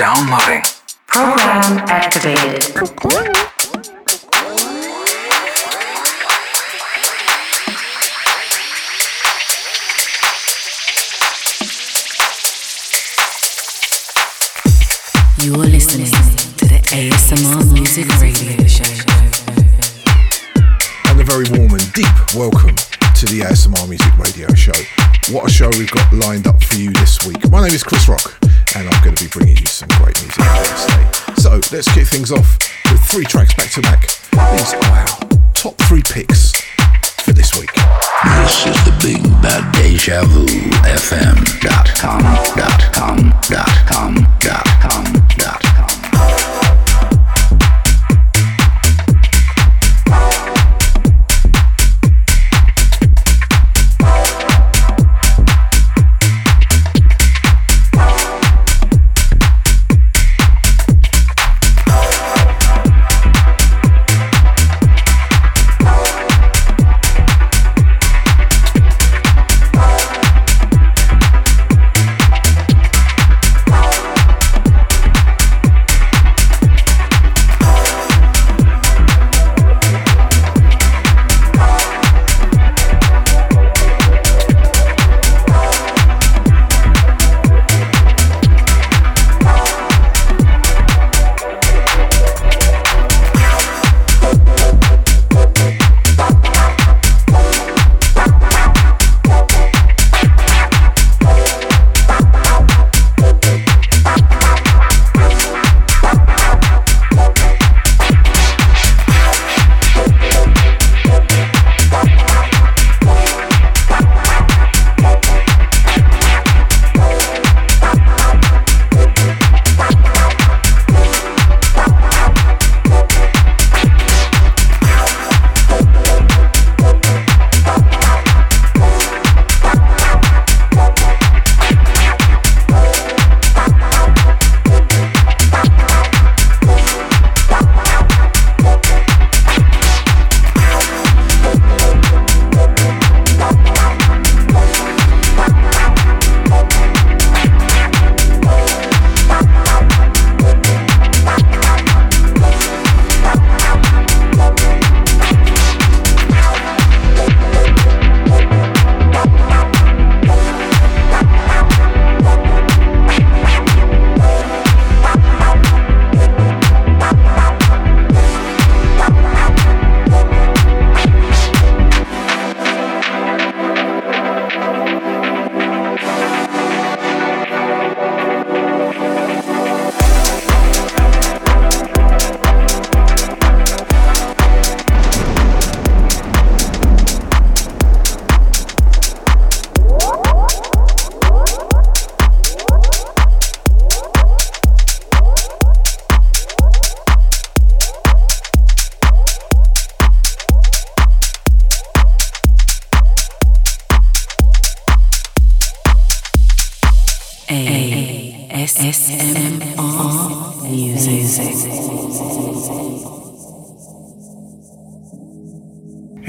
downloading. Program activated. You are listening to the ASMR Music Radio Show. And a very warm and deep welcome to the ASMR Music Radio Show. What a show we've got lined up for you this week. My name is Chris Rock, and I'm going to be bringing you some great music today. So let's kick things off with three tracks back to back. These are our top three picks for this week. This is the Big Bad Deja Vu FM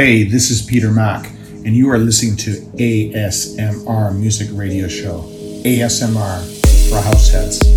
Hey, this is Peter Mack, and you are listening to ASMR Music Radio Show. ASMR for house heads.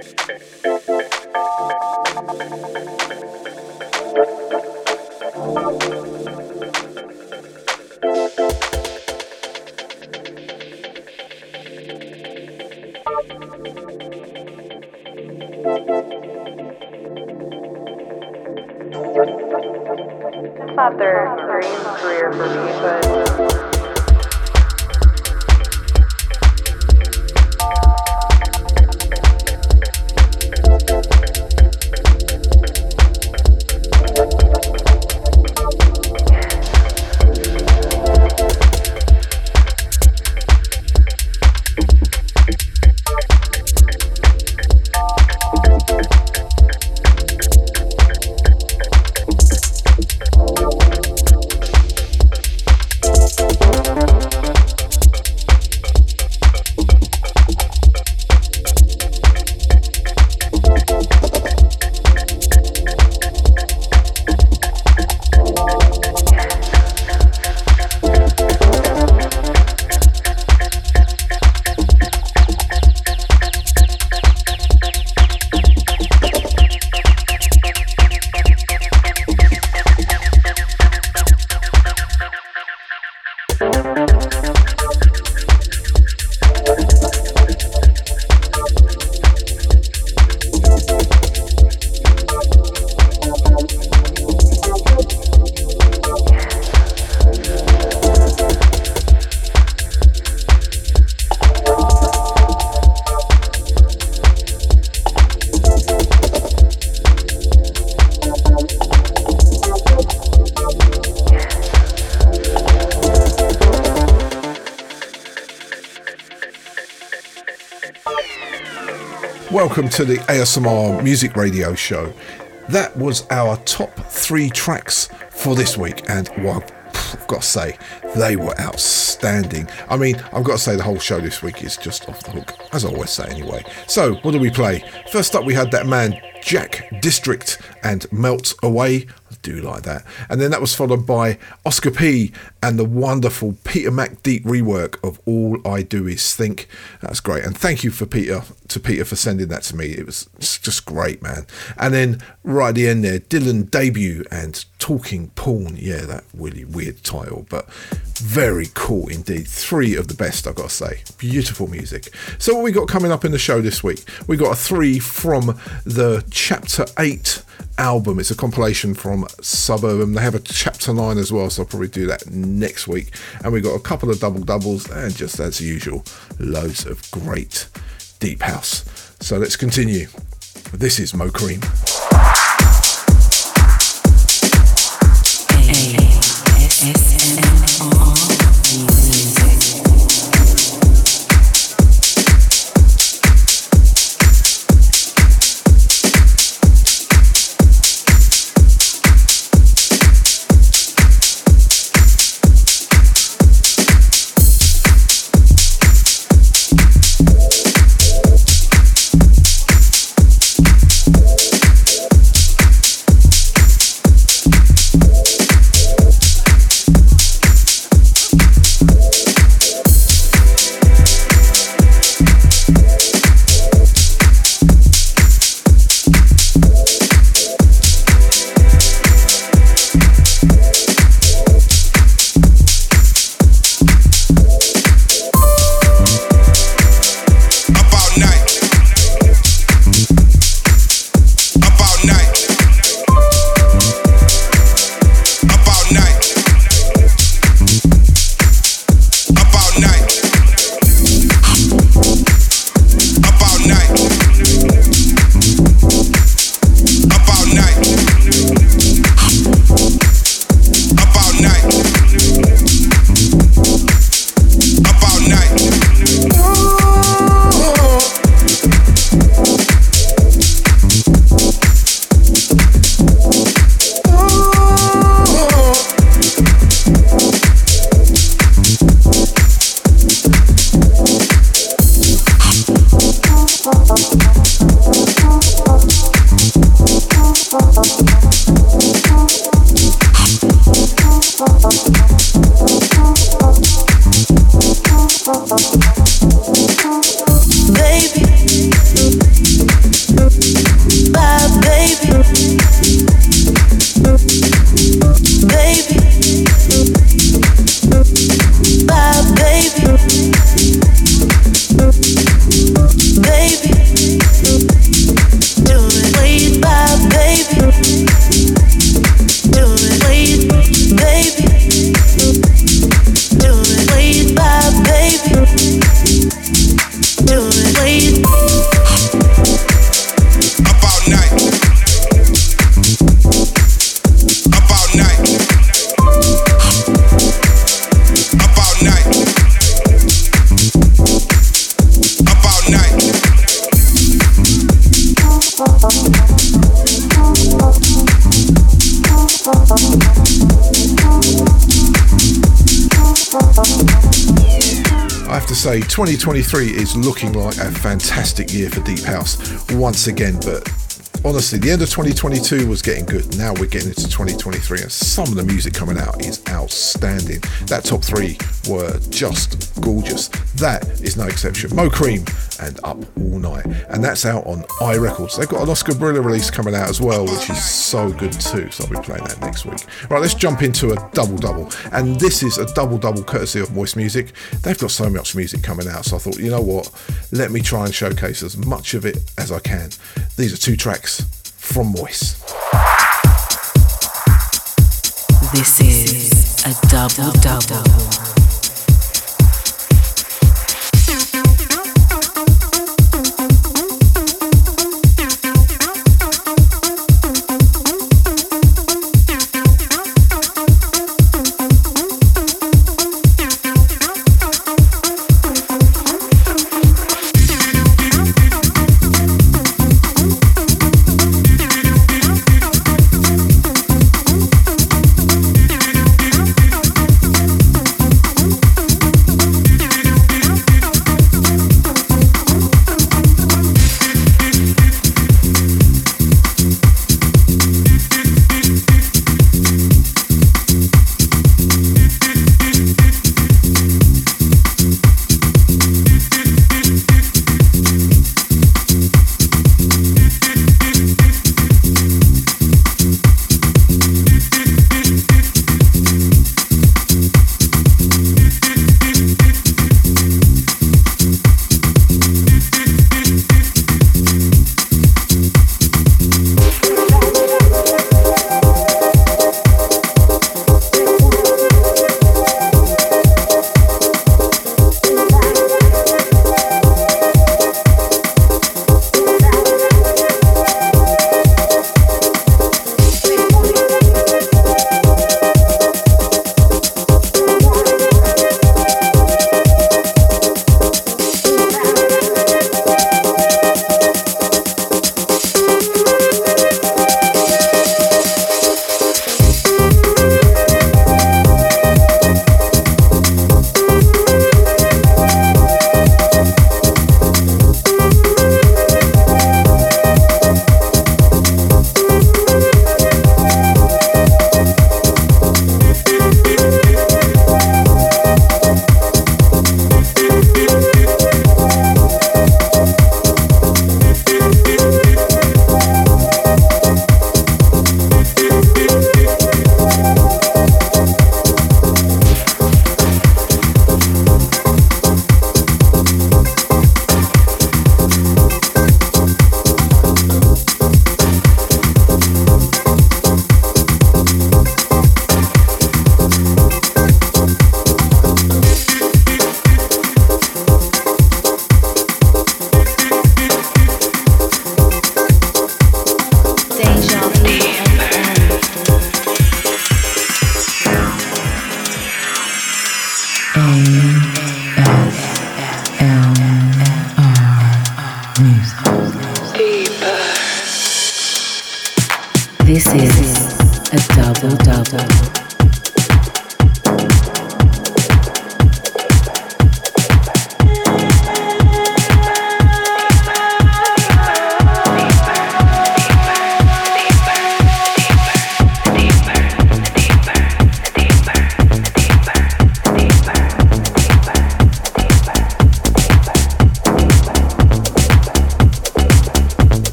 thank you. To the ASMR Music Radio Show. That was our top three tracks for this week, and well, I've got to say, they were outstanding. I mean, I've got to say, the whole show this week is just off the hook, as I always say anyway. So, what do we play? First up, we had that man, Jack District, and Melt Away. I do like that. And then that was followed by Oscar P and the wonderful Peter Mac Deep rework of All I Do Is Think. That's great. And thank you for Peter to Peter for sending that to me. It was just great, man. And then right at the end there, Dylan debut and Talking Porn. Yeah, that really weird title, but very cool indeed. Three of the best, I've got to say. Beautiful music. So what we got coming up in the show this week? We got a three from the Chapter Eight album. It's a compilation from Suburban. They have a chapter nine as well, so I'll probably do that next week. And we got a couple of double doubles, and just as usual, loads of great deep house. So let's continue. This is Mo Cream. 2023 is looking like a fantastic year for Deep House once again, but honestly, the end of 2022 was getting good. Now we're getting into 2023, and some of the music coming out is outstanding. That top three were just gorgeous. That is no exception. Mo Cream and Up All Night, and that's out on i Records. They've got an Oscar Brilla release coming out as well, which is so good too. So I'll be playing that next week. Right, let's jump into a double double, and this is a double double courtesy of Moist Music. They've got so much music coming out, so I thought, you know what, let me try and showcase as much of it as I can. These are two tracks from Moist. This is a double double.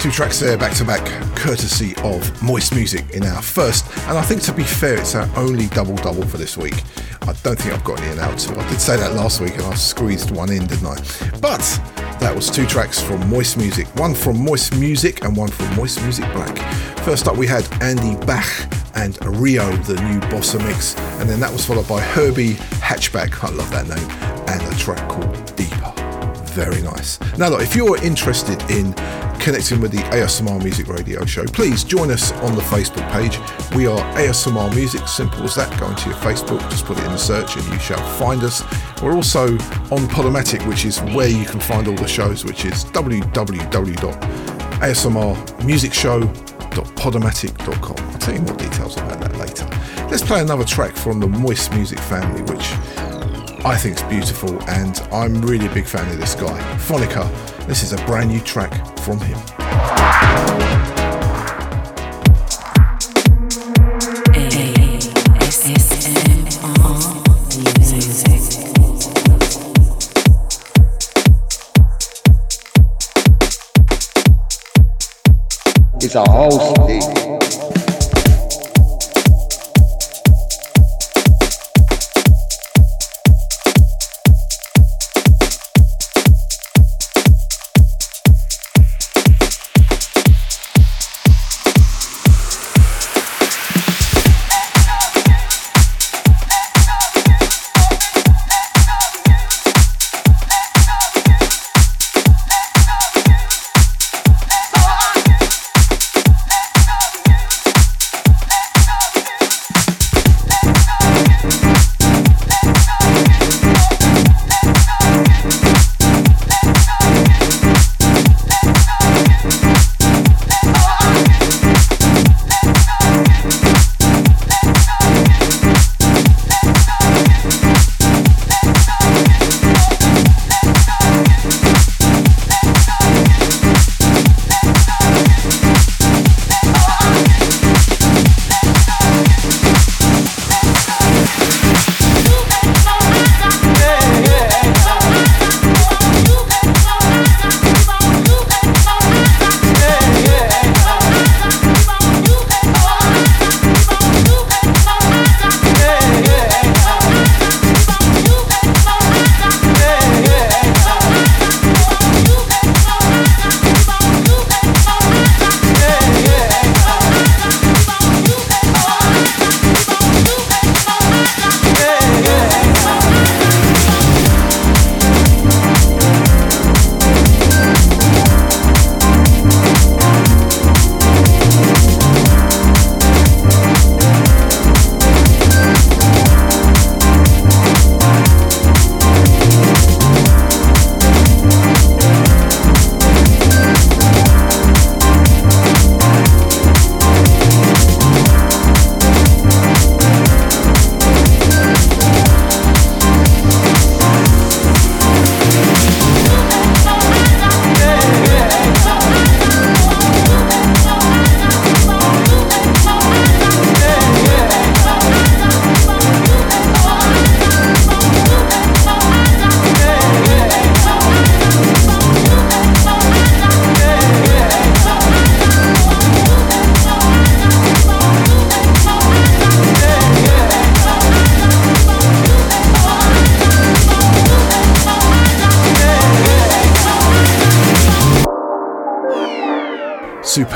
Two tracks there back to back, courtesy of Moist Music in our first, and I think to be fair, it's our only double double for this week. I don't think I've got any in out. I did say that last week and I squeezed one in, didn't I? But that was two tracks from Moist Music, one from Moist Music and one from Moist Music Black. First up, we had Andy Bach and Rio, the new bossa mix, and then that was followed by Herbie Hatchback, I love that name, and a track called Deeper. Very nice. Now, look, if you're interested in connecting with the ASMR Music Radio Show, please join us on the Facebook page. We are ASMR Music, simple as that. Go into your Facebook, just put it in the search, and you shall find us. We're also on Podomatic, which is where you can find all the shows, which is www.asmrmusicshow.podomatic.com. I'll tell you more details about that later. Let's play another track from the Moist Music family, which I think it's beautiful, and I'm really a big fan of this guy. Phonica, this is a brand new track from him. It's a whole thing.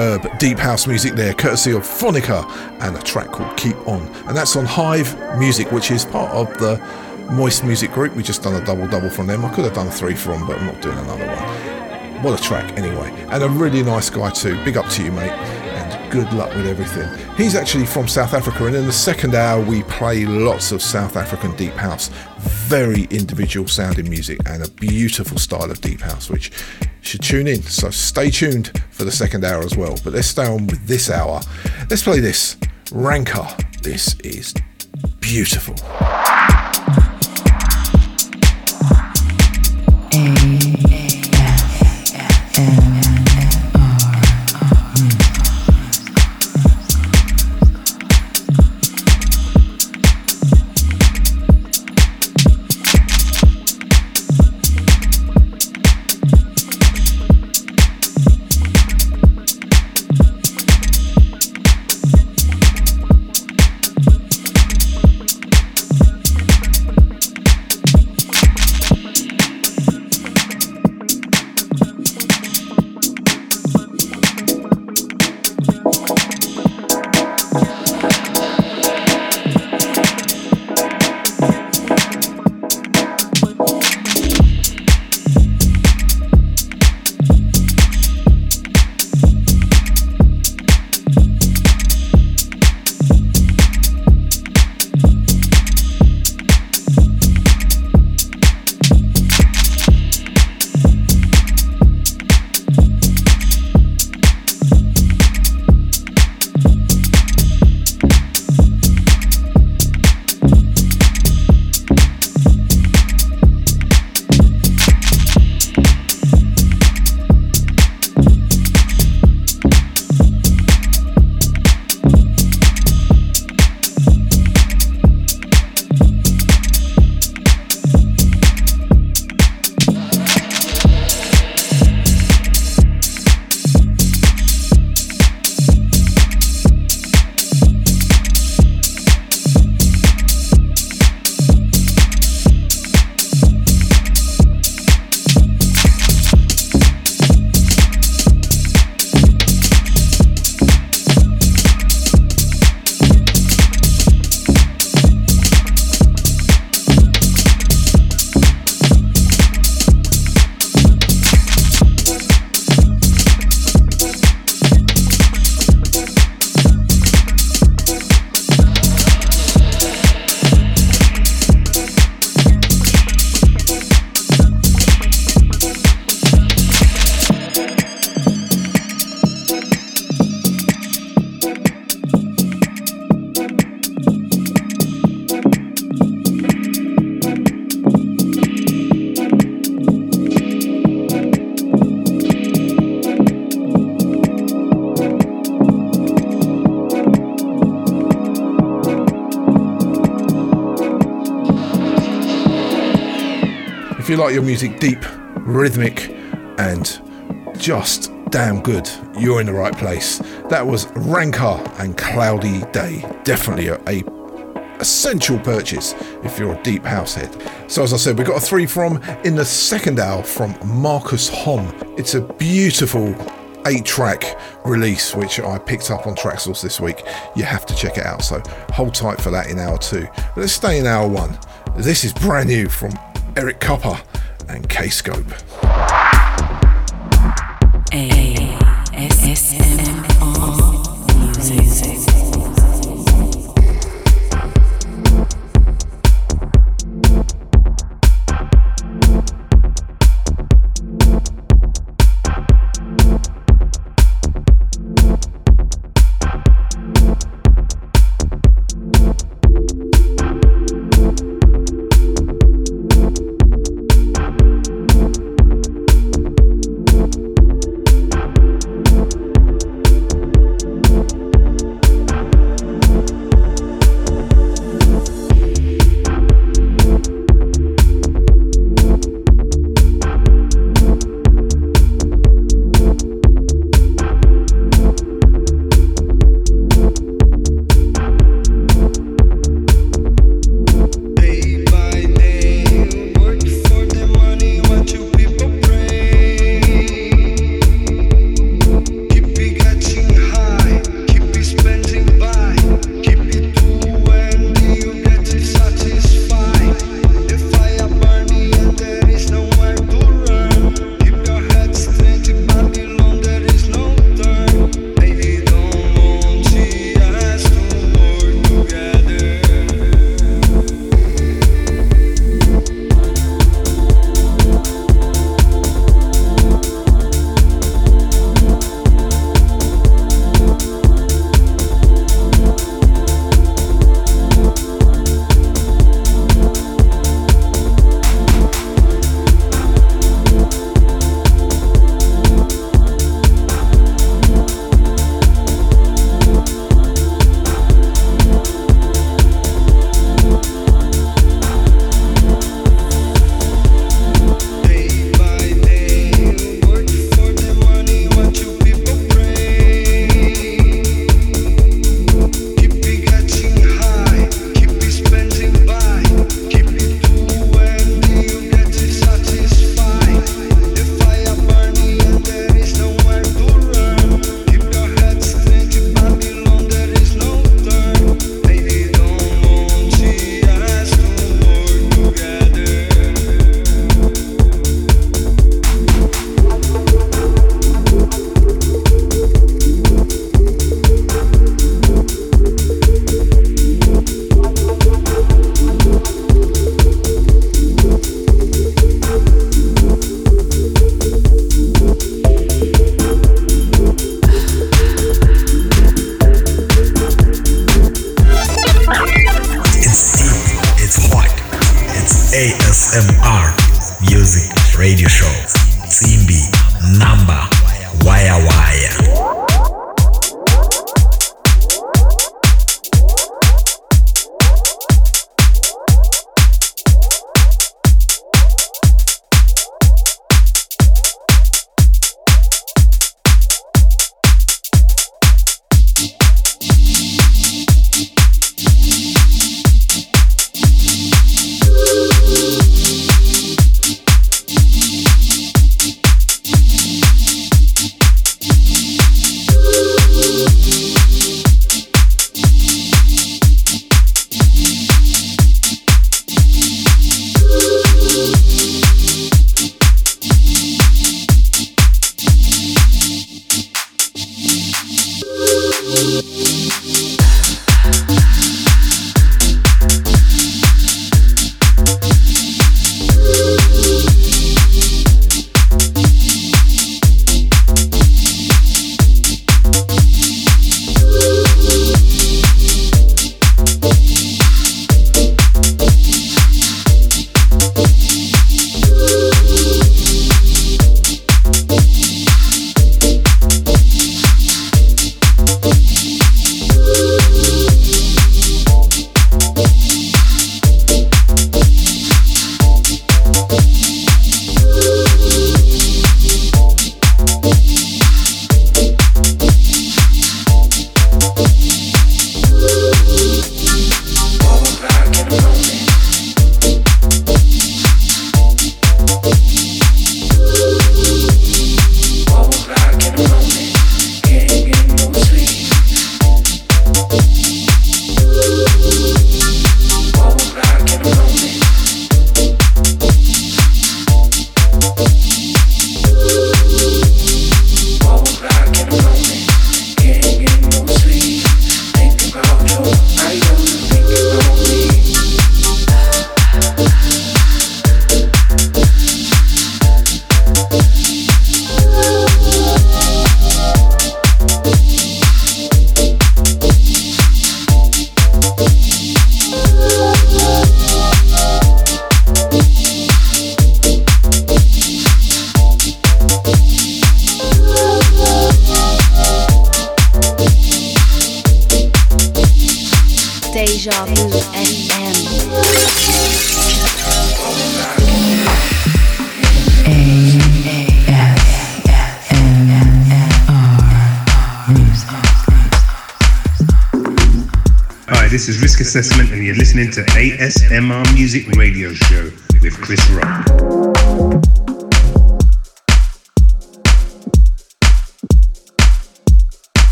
Superb deep house music there, courtesy of Phonica, and a track called Keep On. And that's on Hive Music, which is part of the Moist Music Group. We just done a double double from them. I could have done three from, but I'm not doing another one. What a track, anyway. And a really nice guy, too. Big up to you, mate. And good luck with everything. He's actually from South Africa, and in the second hour, we play lots of South African deep house. Very individual sounding music and a beautiful style of deep house, which should tune in. So stay tuned for the second hour as well. But let's stay on with this hour. Let's play this Rancor. This is beautiful. Your music deep, rhythmic, and just damn good, you're in the right place. That was Rancor and Cloudy Day. Definitely a, a essential purchase if you're a deep house head. So as I said, we got a three from in the second hour from Marcus Hom. It's a beautiful eight track release which I picked up on Traxsource this week. You have to check it out. So hold tight for that in hour two. But let's stay in hour one. This is brand new from Eric Copper and K Scope. ASMR music.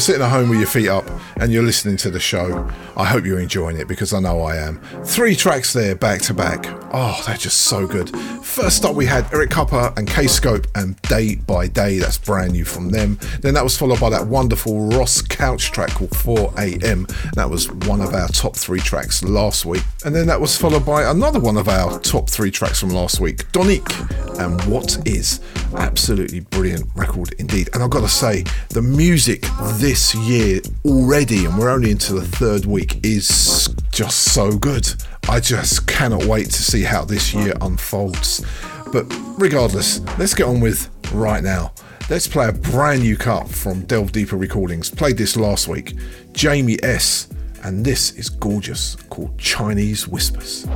You're sitting at home with your feet up and you're listening to the show, I hope you're enjoying it because I know I am. Three tracks there back to back. Oh, they're just so good. First up, we had Eric Kupper and K Scope and Day by Day. That's brand new from them. Then that was followed by that wonderful Ross Couch track called 4 AM. That was one of our top three tracks last week. And then that was followed by another one of our top three tracks from last week, Donique and What Is. Absolutely brilliant record indeed. And I've got to say, the music this year already, and we're only into the third week, is just so good. I just cannot wait to see how this year unfolds. But regardless, let's get on with right now. Let's play a brand new cut from Delve Deeper Recordings. Played this last week. Jamie S. And this is gorgeous, called Chinese Whispers.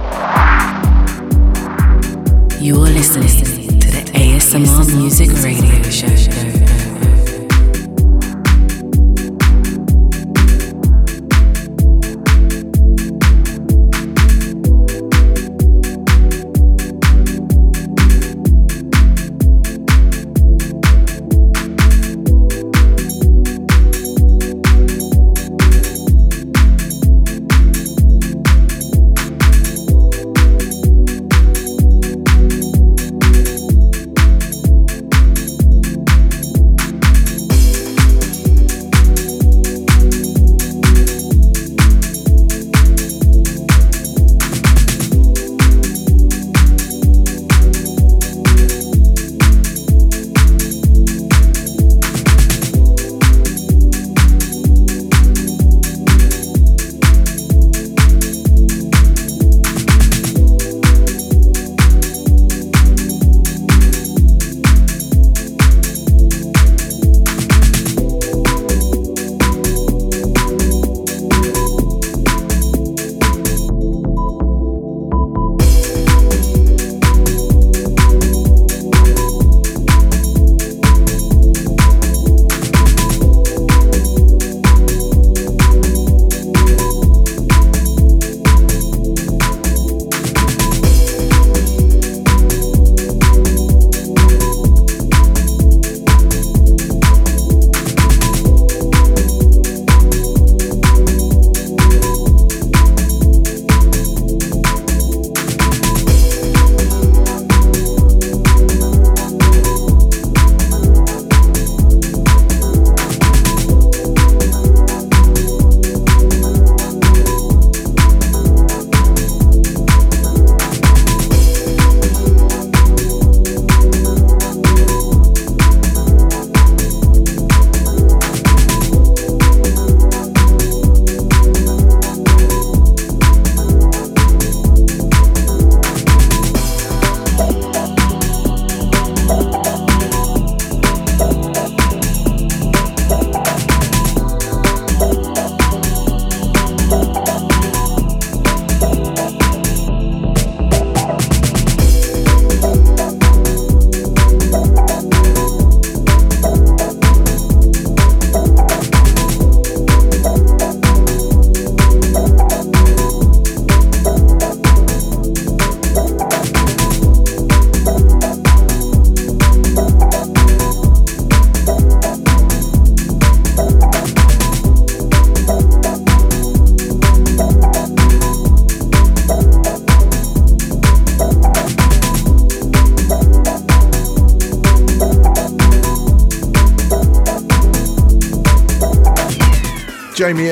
You're listening ASMR Music Radio Show.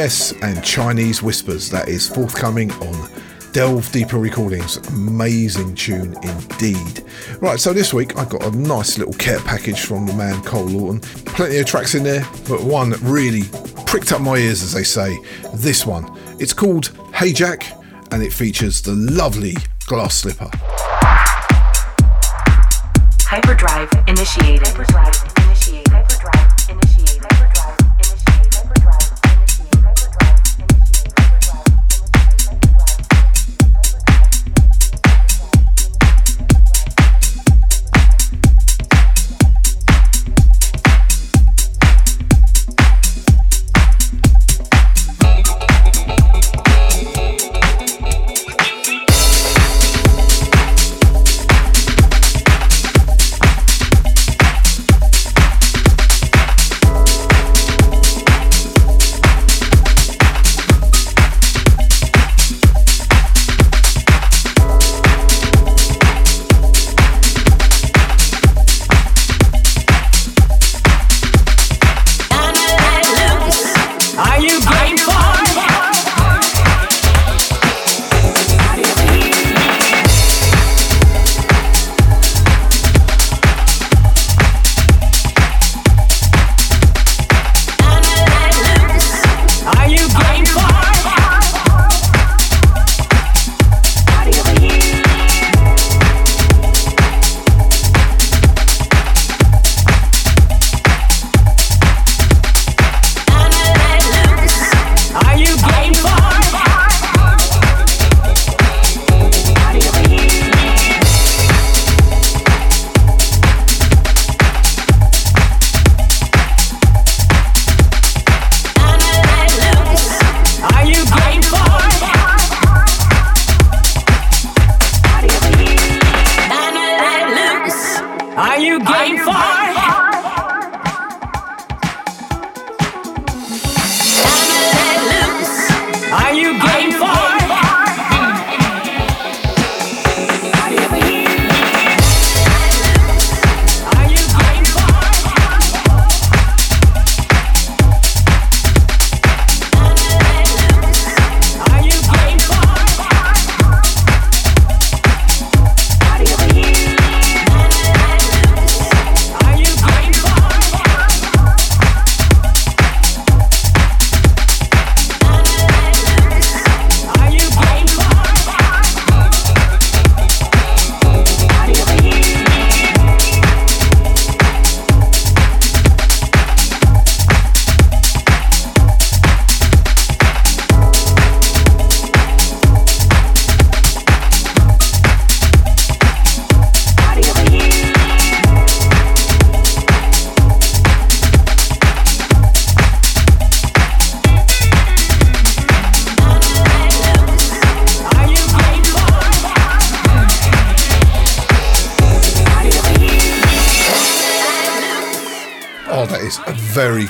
Jamie S. and Chinese Whispers. That is forthcoming on Delve Deeper Recordings. Amazing tune indeed. Right, so this week I got a nice little care package from the man Cole Lawton. Plenty of tracks in there, but one really pricked up my ears, as they say. This one. It's called Hey Jack, and it features the lovely Glass Slipper. Hyperdrive initiated.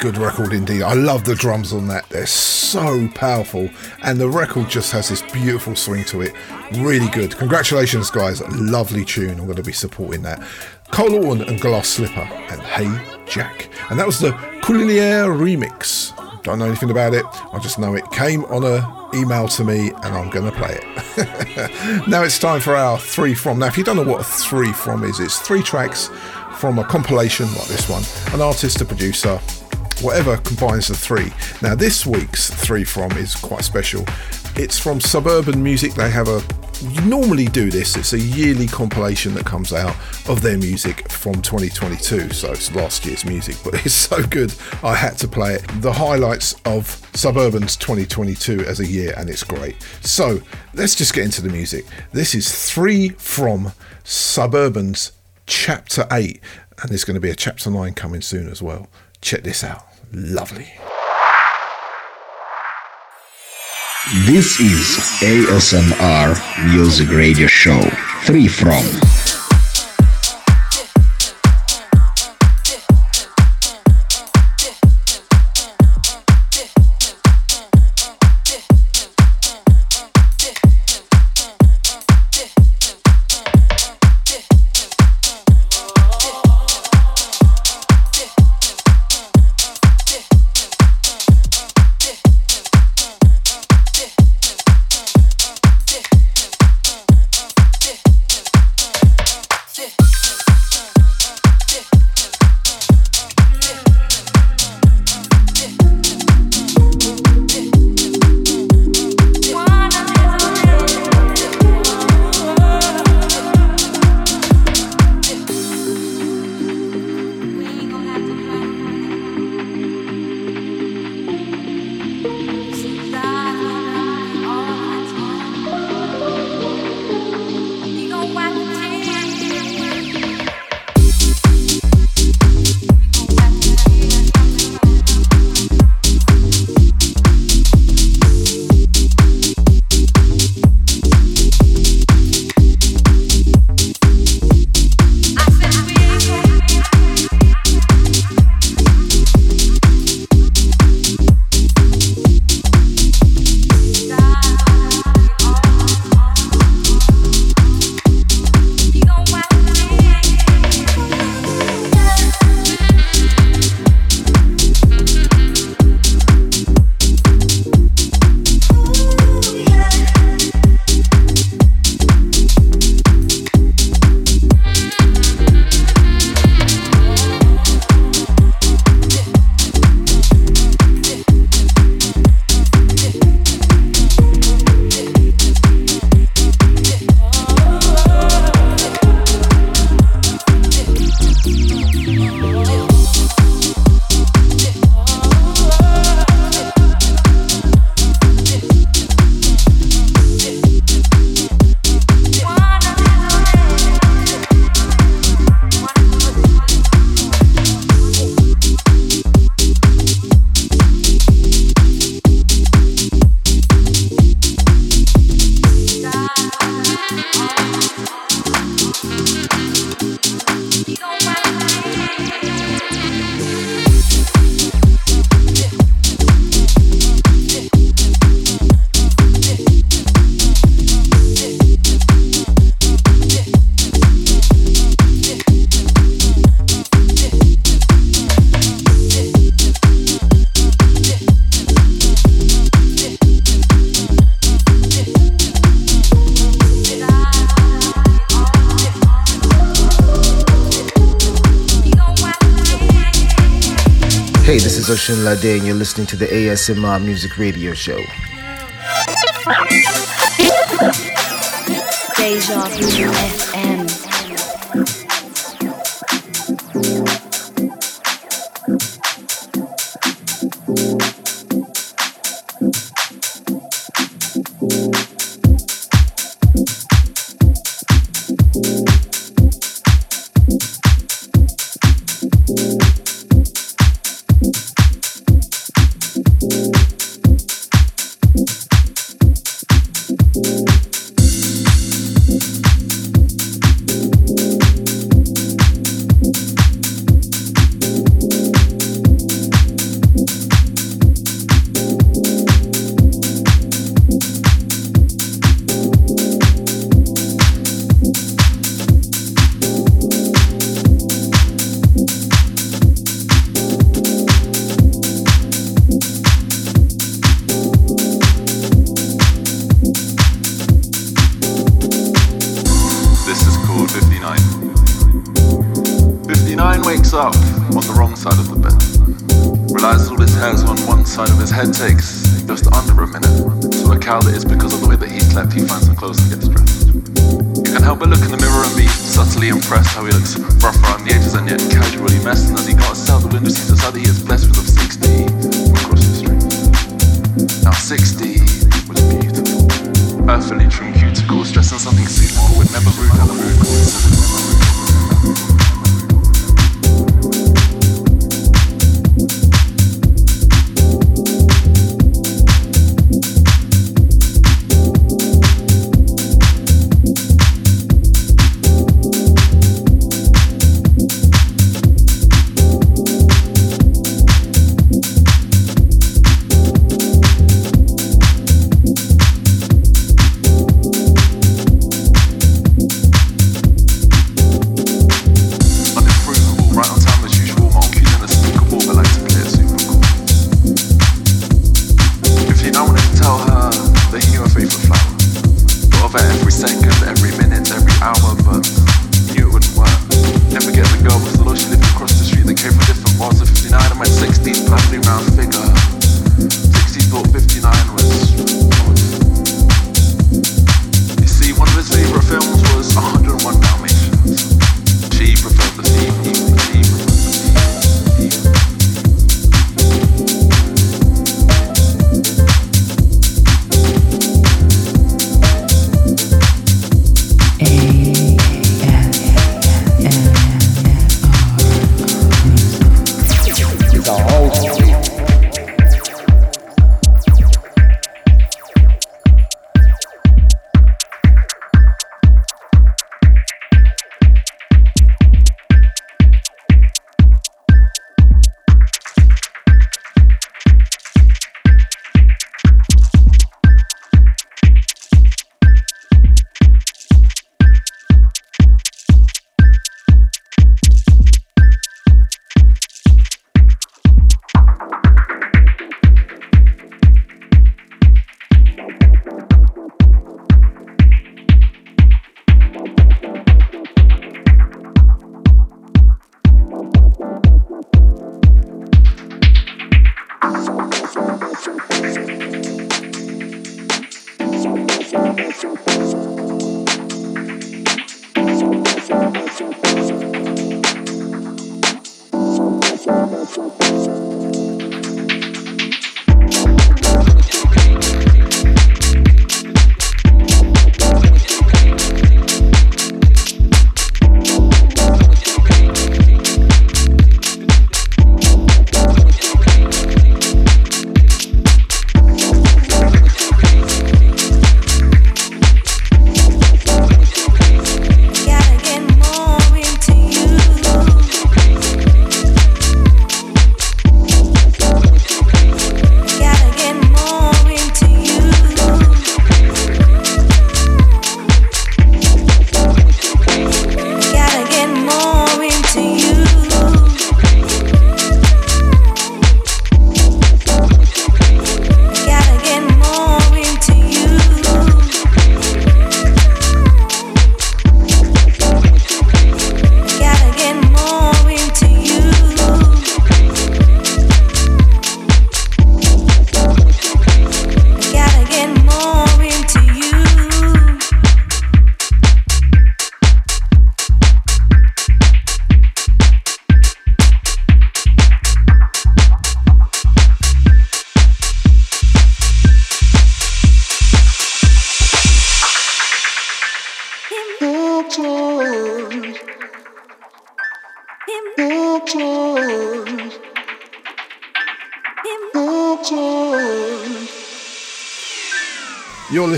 Good record indeed. I love the drums on that. They're so powerful and the record just has this beautiful swing to it. Really good. Congratulations guys. Lovely tune. I'm going to be supporting that. Cole Lawton and Glass Slipper and Hey Jack. And that was the Culinaire remix. Don't know anything about it. I just know it came on a email to me and I'm going to play it. now it's time for our three from. Now if you don't know what a three from is, it's three tracks from a compilation like this one, an artist, a producer, whatever combines the three. Now, this week's three from is quite special. It's from Suburban Music. They have a you normally do this. It's a yearly compilation that comes out of their music from 2022. So it's last year's music, but it's so good I had to play it. The highlights of Suburban's 2022 as a year, and it's great. So let's just get into the music. This is three from Suburban's chapter 8, and there's going to be a chapter 9 coming soon as well. Check this out. Lovely. This is ASMR Music Radio Show 3 from Oshin Lade, and you're listening to the ASMR Music Radio Show. Deja FM.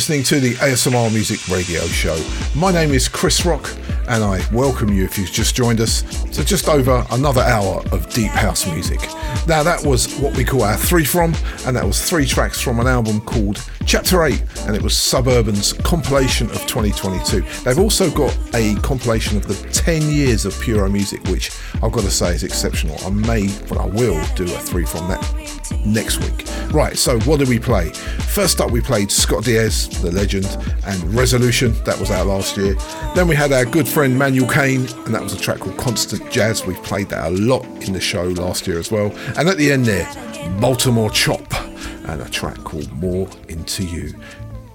Listening to the ASMR Music Radio Show. My name is Chris Rock, and I welcome you if you've just joined us to just over another hour of deep house music. Now, that was what we call our three from, and that was three tracks from an album called Chapter 8, and it was Suburban's compilation of 2022. They've also got a compilation of the 10 years of Puro music, which I've got to say is exceptional. I may, but I will do a three from that next week. Right, so what did we play? First up, we played Scott Diaz, the legend, and Resolution, that was out last year. Then we had our good friend Manuel Kane, and that was a track called Constant Jazz. We've played that a lot in the show last year as well. And at the end there, Baltimore Chop, and a track called More Into You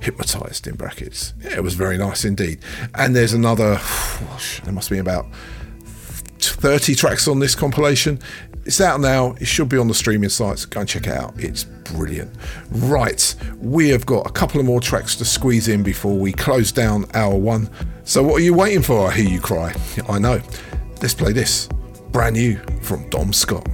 hypnotized in brackets. Yeah, it was very nice indeed. And there's another, there must be about 30 tracks on this compilation. It's out now. It should be on the streaming sites. Go and check it out. It's brilliant. Right, we have got a couple of more tracks to squeeze in before we close down hour one. So, what are you waiting for? I hear you cry. I know. Let's play this. Brand new from Dom Scott.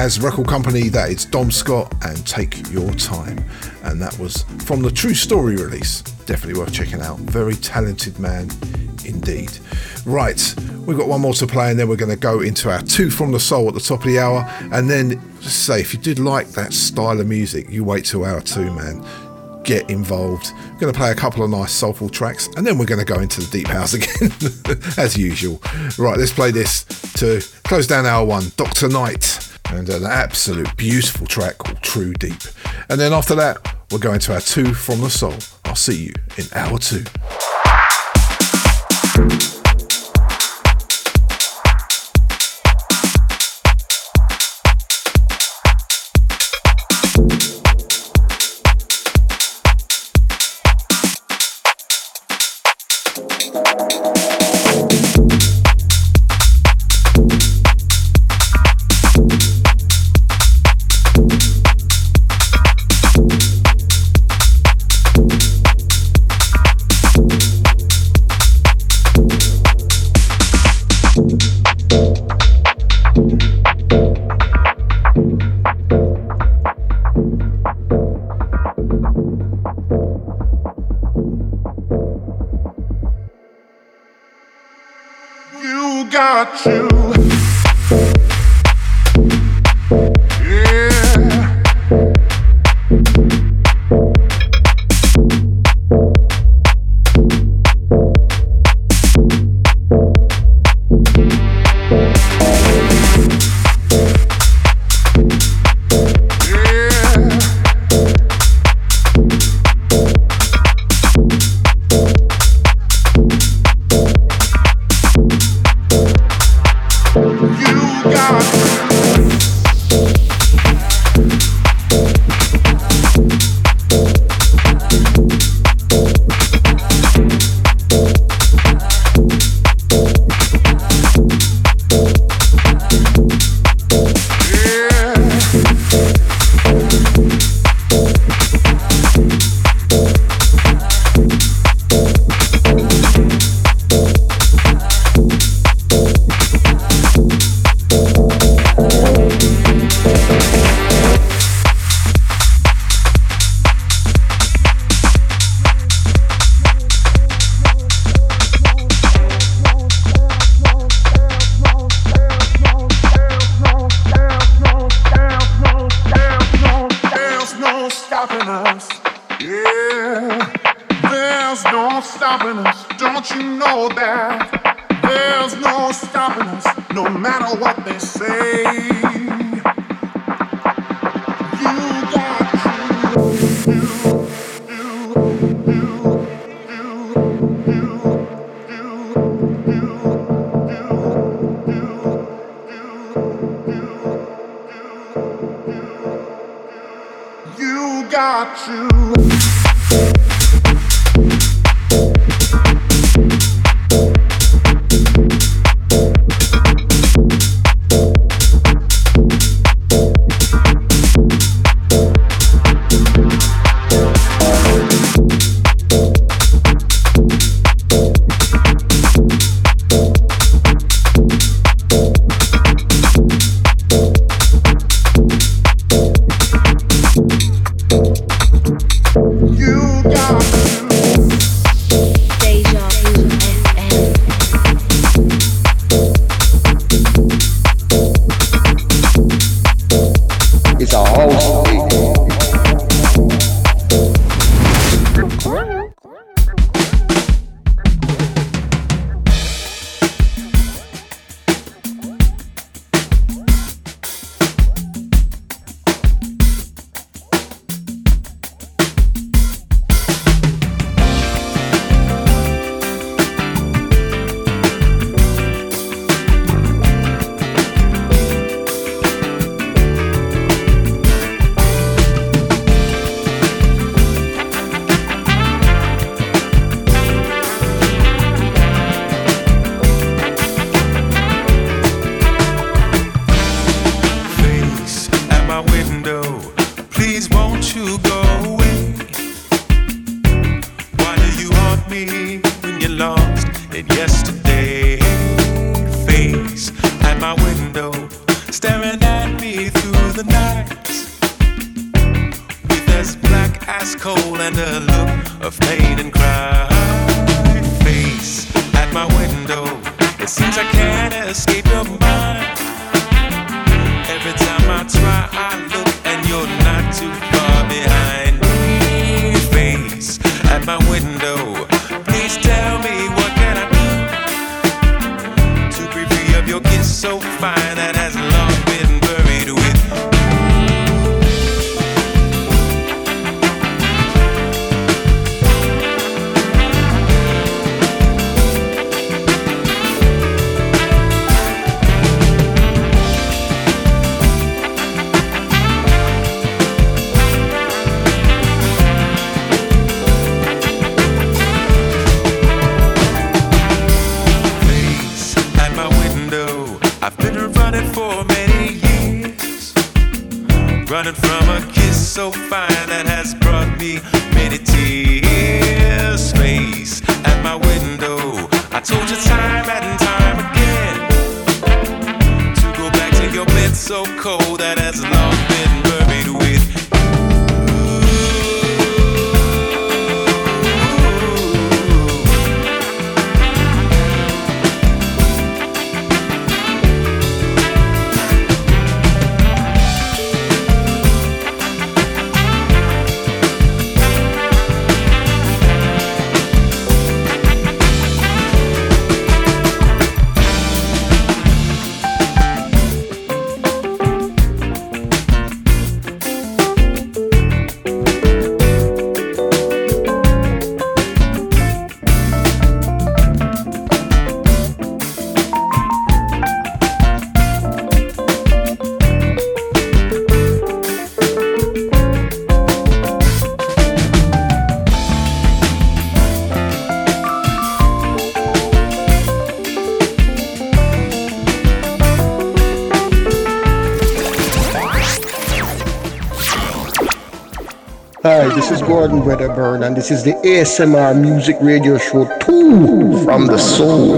Jazz record company. That is Dom Scott and Take Your Time. And that was from the True Story release. Definitely worth checking out. Very talented man indeed. Right, we've got one more to play and then we're going to go into our two from the soul at the top of the hour. And then say, if you did like that style of music, you wait till hour two, man get involved. We're going to play a couple of nice soulful tracks and then we're going to go into the deep house again, as usual. Right, let's play this to close down hour one. Dr. Knight and an absolute beautiful track called True Deep. And then after that, we're going to our two from the soul. I'll see you in hour two. Gordon Wedderburn, and this is the ASMR Music Radio Show 2 from the Soul.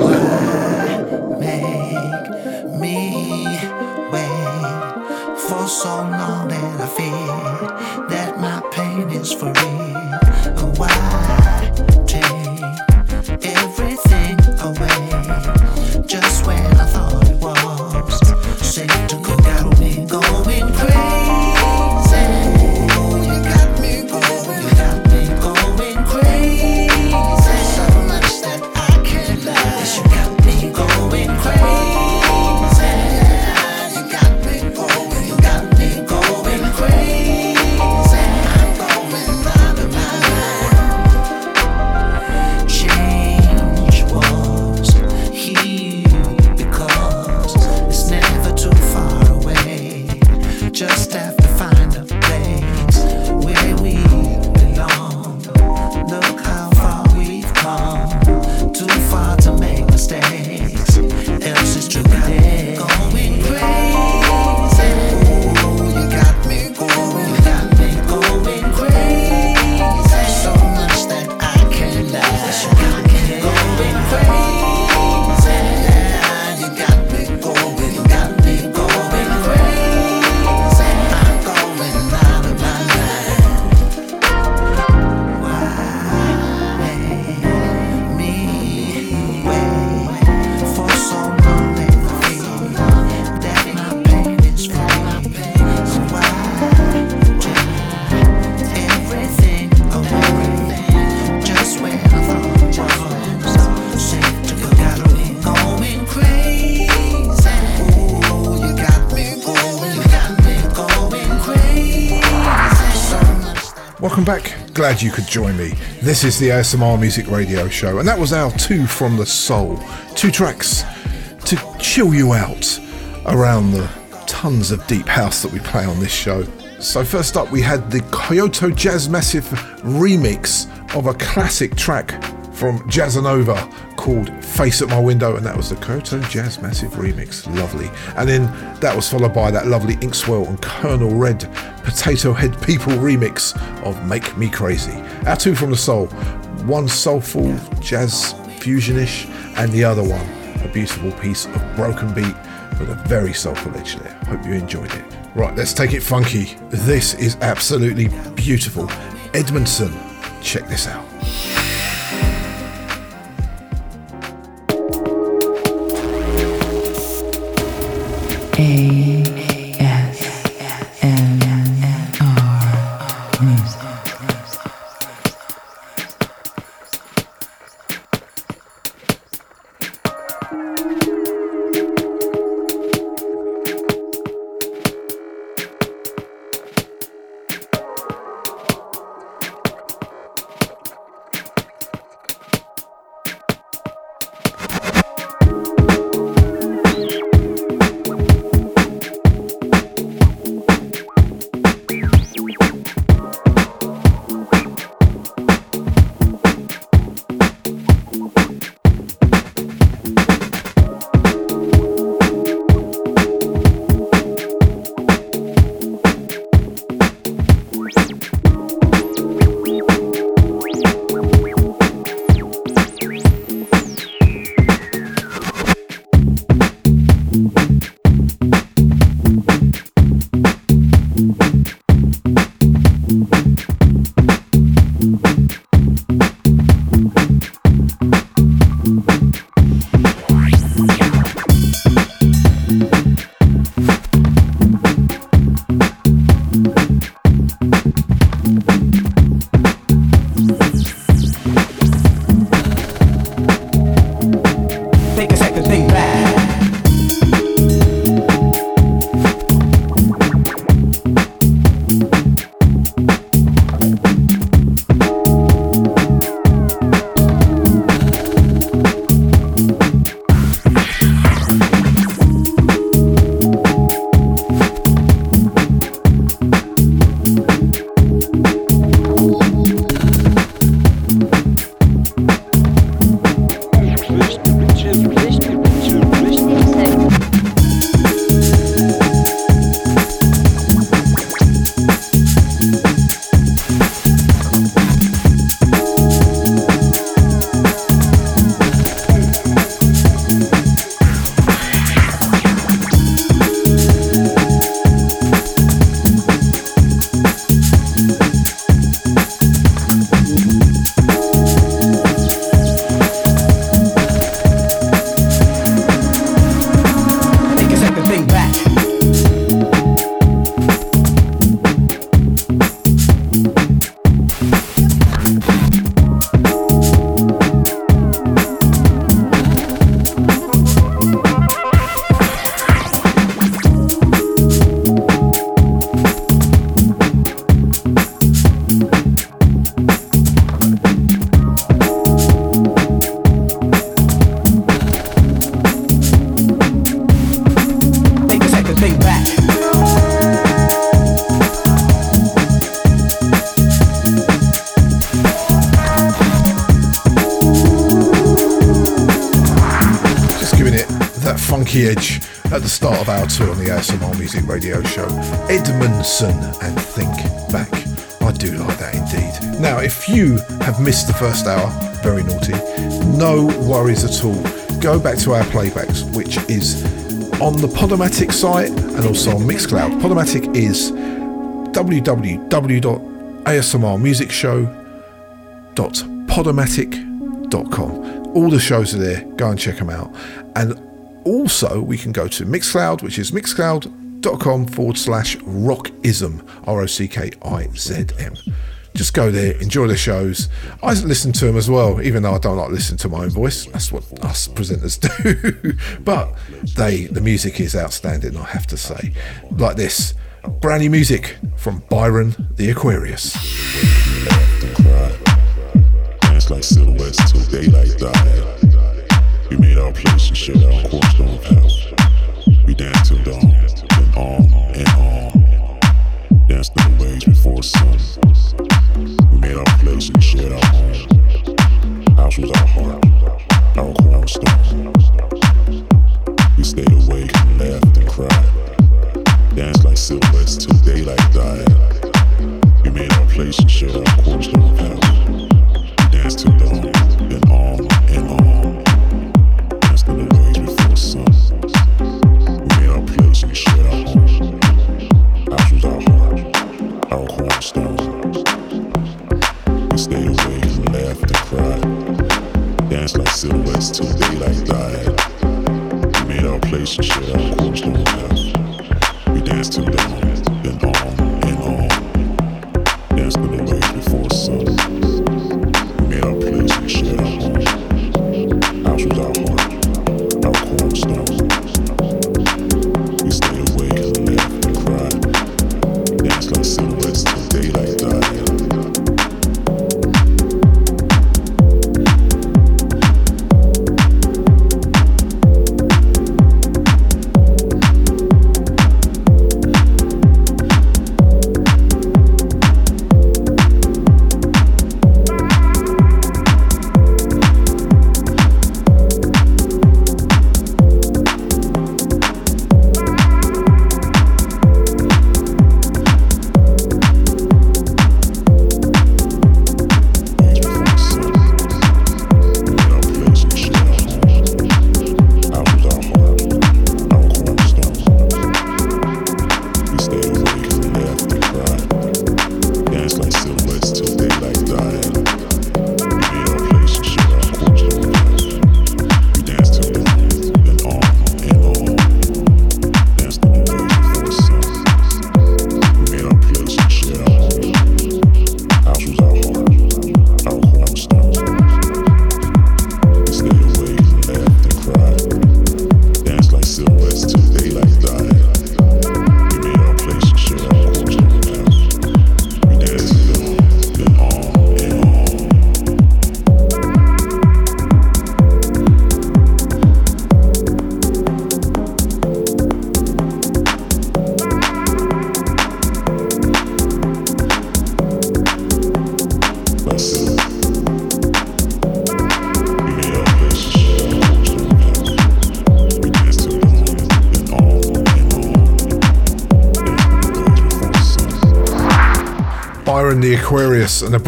Glad you could join me. This is the ASMR Music Radio Show, and that was our two from the soul. Two tracks to chill you out around the tons of deep house that we play on this show. So, first up, we had the Kyoto Jazz Massive remix of a classic track from Jazzanova called Face at My Window, and that was the Kyoto Jazz Massive remix. Lovely. And then that was followed by that lovely Inkswel and Colonel Red Potatohead People remix of Make Me Crazy. Our two from the soul, one soulful jazz fusionish, and the other one a beautiful piece of broken beat with a very soulful edge there. Hope you enjoyed it. Right, let's take it funky. This is absolutely beautiful. Edmondson, check this out. A edge at the start of our two on the ASMR Music Radio Show. Edmondson and Think Back. I do like that indeed. Now, if you have missed the first hour, very naughty, no worries at all. Go back to our playbacks, which is on the Podomatic site and also on Mixcloud. Podomatic is www.asmrmusicshow.podomatic.com. All the shows are there. Go and check them out. Also, we can go to Mixcloud, which is mixcloud.com forward slash rockism, R O C K I Z M. Just go there, enjoy the shows. I listen to them as well, even though I don't like listening to my own voice. That's what us presenters do. but they, the music is outstanding, I have to say. Like this, brand new music from Byron the Aquarius. Like silhouettes till daylight our place and shared our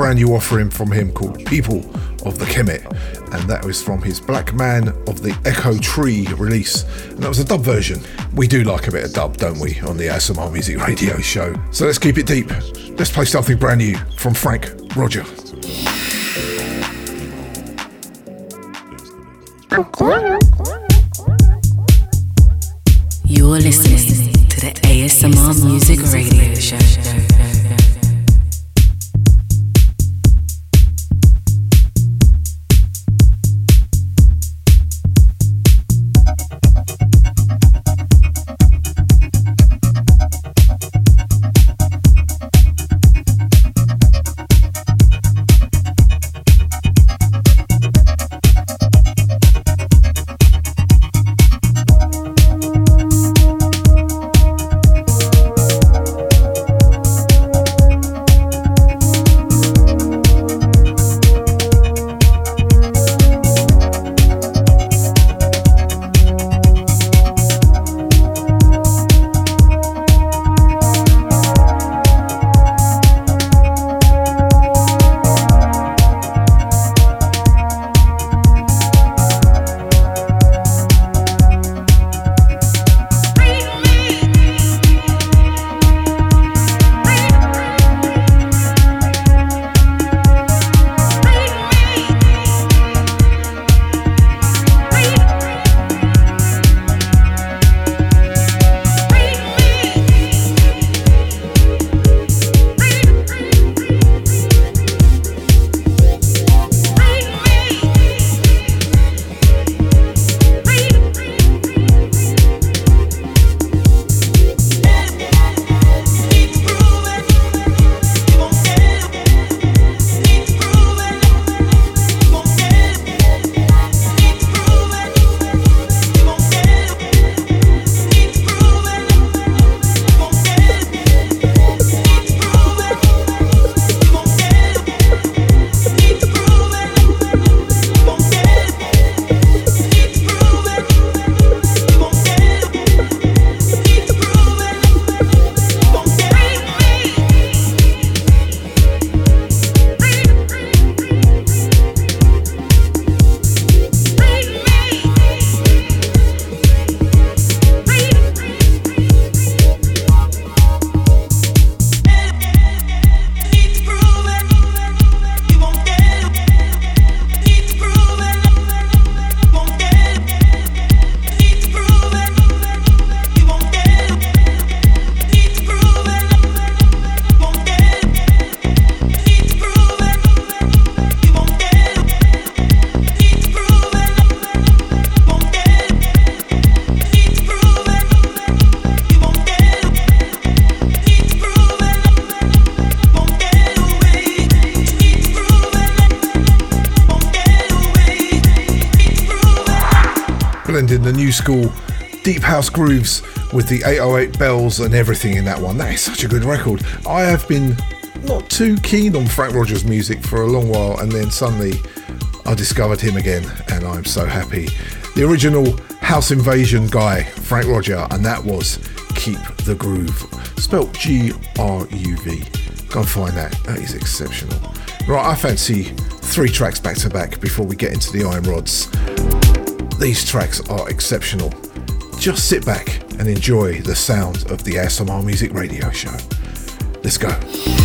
brand new offering from him called People of the Kemet. And that was from his Black Man of the Echo Tree release. And that was a dub version. We do like a bit of dub, don't we, on the ASMR Music Radio Show. So let's keep it deep. Let's play something brand new from Frank Roger. Grooves with the 808 bells and everything in that one. That is such a good record. I have been not too keen on Frank Rogers music for a long while, and then suddenly I discovered him again, and I'm so happy. The original House Invasion guy, Frank Roger, and that was Keep the Groove, spelt G R U V. Go and find that, that is exceptional. Right, I fancy three tracks back to back before we get into the Iron Rods. These tracks are exceptional. Just sit back and enjoy the sound of the ASMR Music Radio Show. Let's go.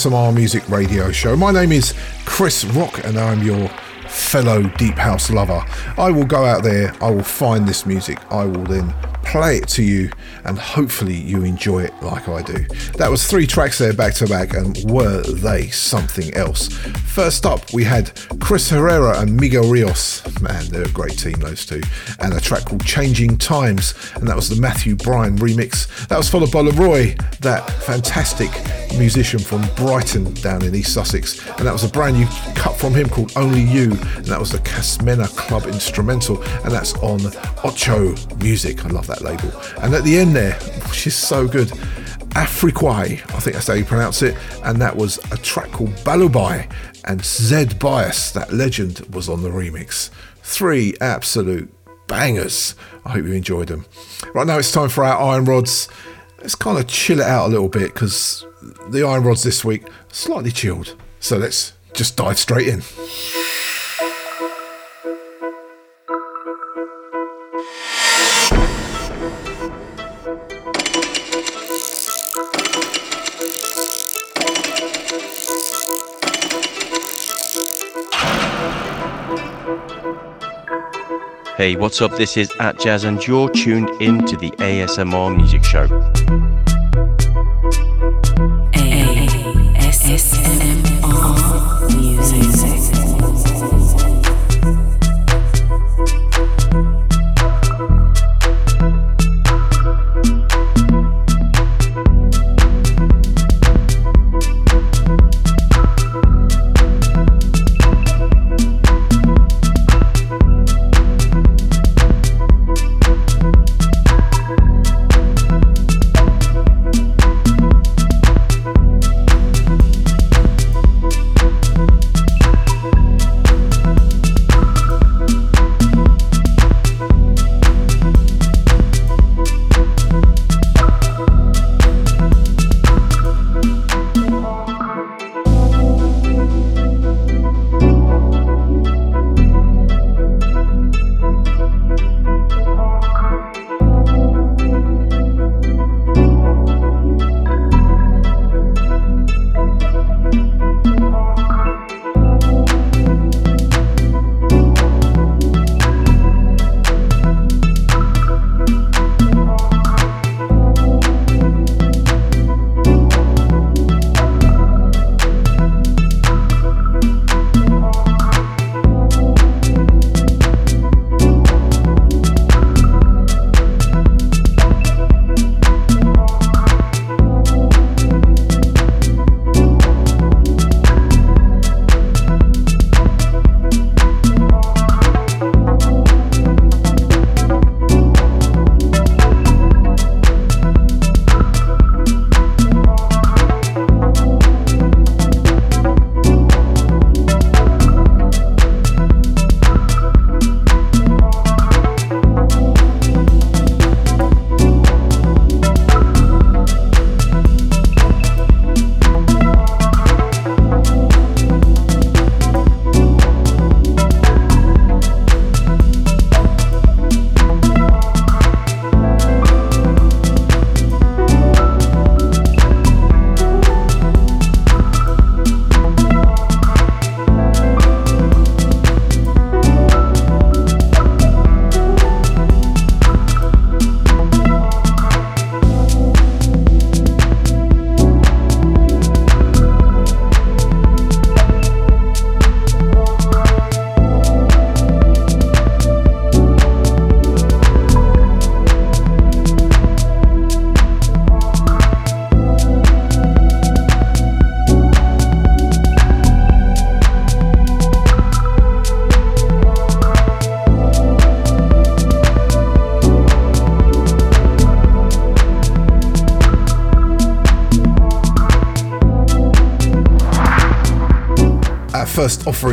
ASMR Music Radio Show. My name is Chris Rock and I'm your fellow Deep House lover. I will go out there, I will find this music, I will then play it to you, and hopefully you enjoy it like I do. That was three tracks there back to back, and were they something else? First up, we had Chris Herrera and Miguel Rios. Man, they're a great team, those two. And a track called Changing Times, and that was the Matthew Bryan remix. That was followed by Leroy, that fantastic musician from Brighton down in East Sussex. And that was a brand new cut from him called Only You, and that was the Casmena Club instrumental, and that's on Ocho Music. I love that label. And at the end there, which is so good, Afriquai, I think that's how you pronounce it, and that was a track called Balubai, and Zed Bias, that legend, was on the remix. Three absolute bangers. I hope you enjoyed them. Right now it's time for our iron rods. Let's kind of chill it out a little bit because the iron rods this week slightly chilled. So let's just dive straight in. Hey, what's up? This is at Jazz, and you're tuned in to the ASMR Music Show.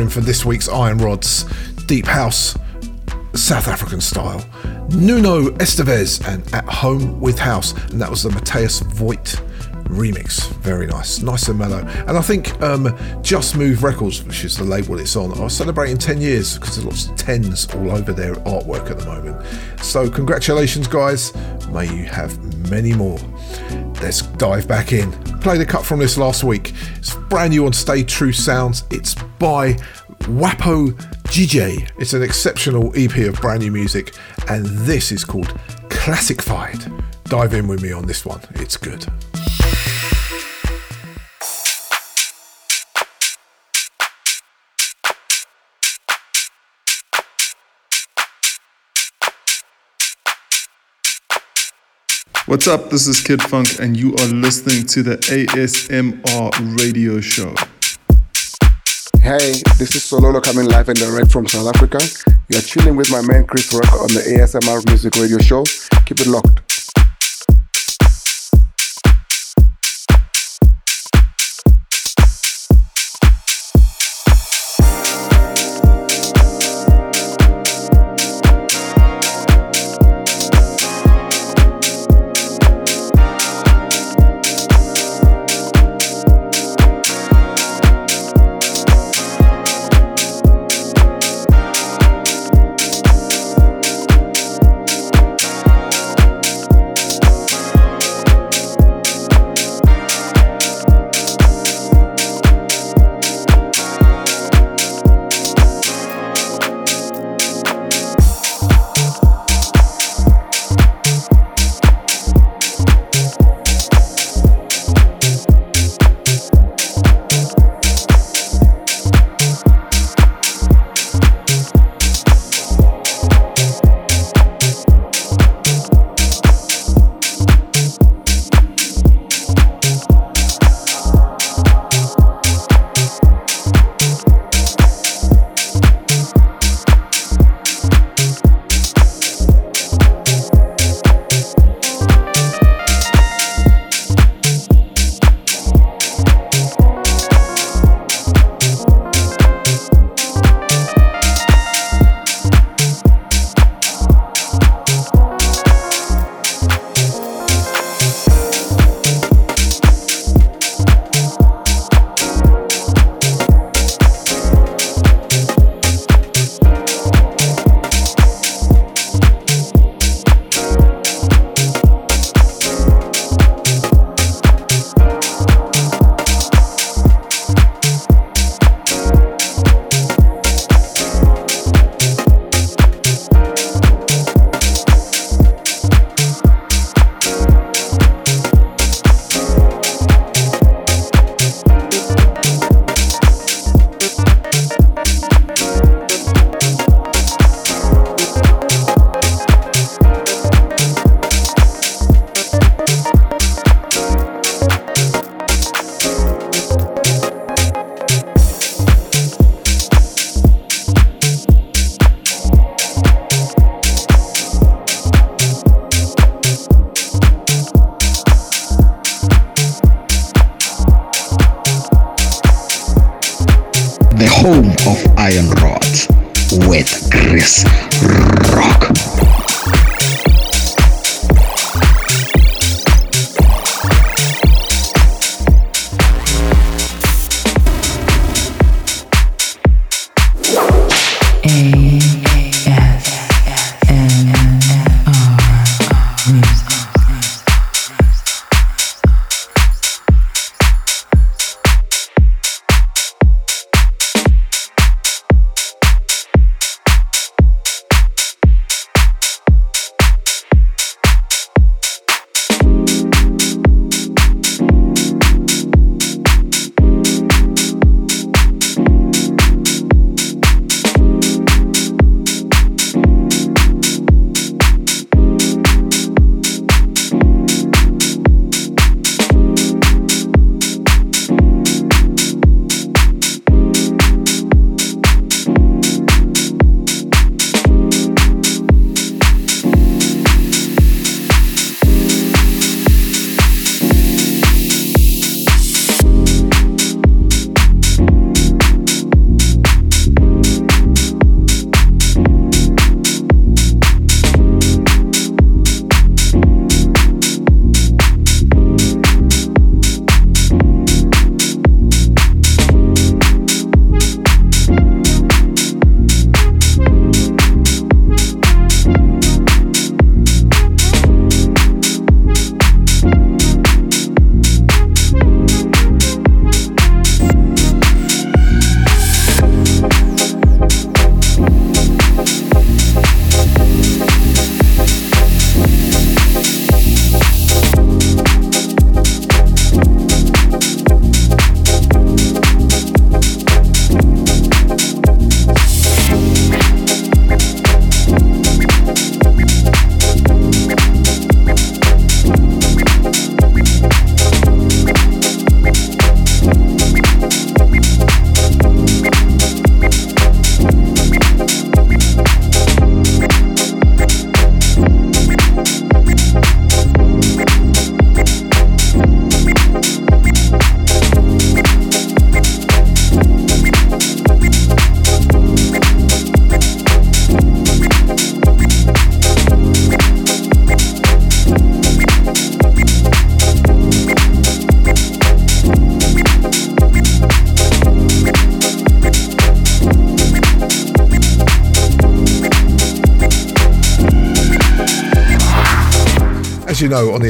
Offering for this week's Iron Rods Deep House, South African style. Nuno Estevez and At Home with House, and that was the Matthias Voigt remix. Very nice, nice and mellow. And I think um, Just Move Records, which is the label it's on, are celebrating 10 years because there's lots of tens all over their artwork at the moment. So, congratulations, guys. May you have many more. Let's dive back in. Played a cut from this last week. It's brand new on Stay True Sounds. It's by Wapo GJ. It's an exceptional EP of brand new music, and this is called Classified. Dive in with me on this one, it's good. What's up? This is Kid Fonque, and you are listening to the ASMR radio show. Hey, this is Sololo coming live and direct from South Africa. You're chilling with my man Chris Rock on the ASMR Music Radio Show. Keep it locked.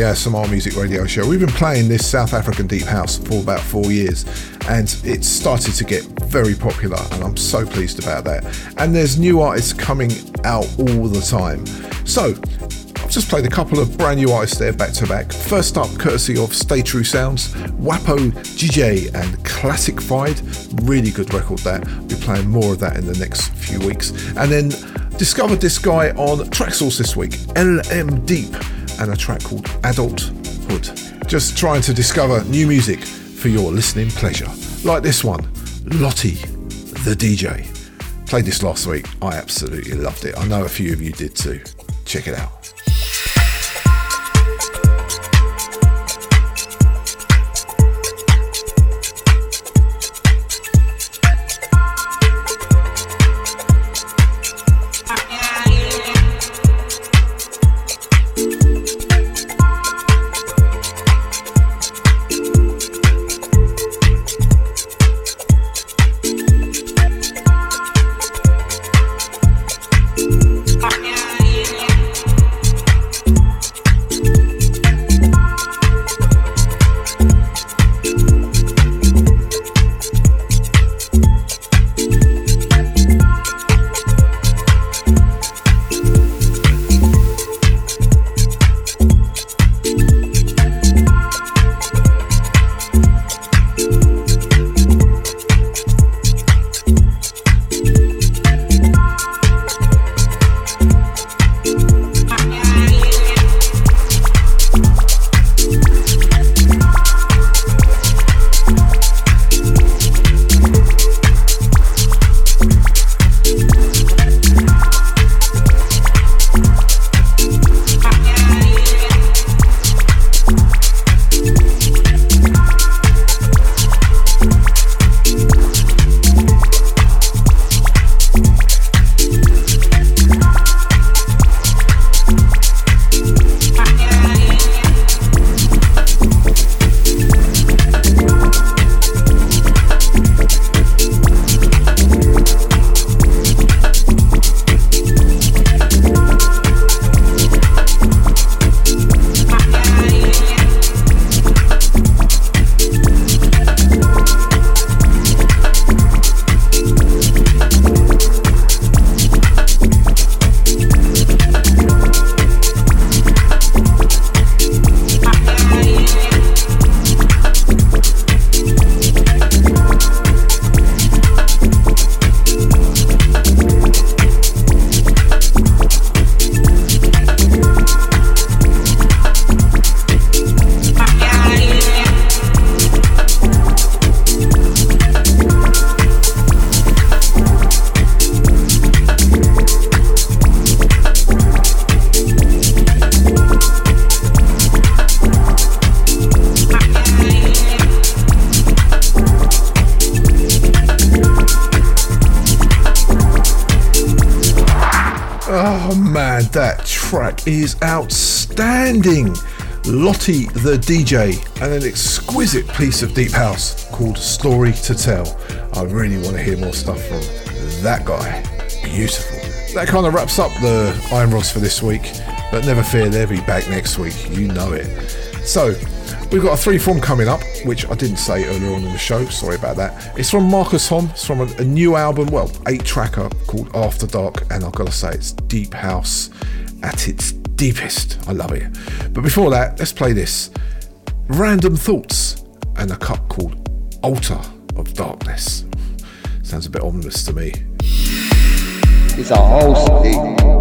Uh, on ASMR Music Radio Show, we've been playing this South African Deep House for about four years, and it's started to get very popular, and I'm so pleased about that. And there's new artists coming out all the time. So, I've just played a couple of brand new artists there back to back. First up, courtesy of Stay True Sounds, Wapo DJ and Classified. Really good record that. We'll be playing more of that in the next few weeks. And then discovered this guy on Traxsource this week, LM Deep, and a track called Adulthood. Just trying to discover new music for your listening pleasure. Like this one, Lottie, the DJ. Played this last week. I absolutely loved it. I know a few of you did too. Check it out. The DJ and an exquisite piece of deep house called Story to Tell. I really want to hear more stuff from that guy. Beautiful. That kind of wraps up the Iron Rods for this week, but never fear, they'll be back next week. You know it. So, we've got a three form coming up, which I didn't say earlier on in the show. Sorry about that. It's from Marcus Hom. It's from a, a new album, well, eight tracker called After Dark, and I've got to say, it's deep house at its deepest. I love it. But before that, let's play this Random Thoughts and a cut called Altar of Darkness. Sounds a bit ominous to me. It's a whole thing.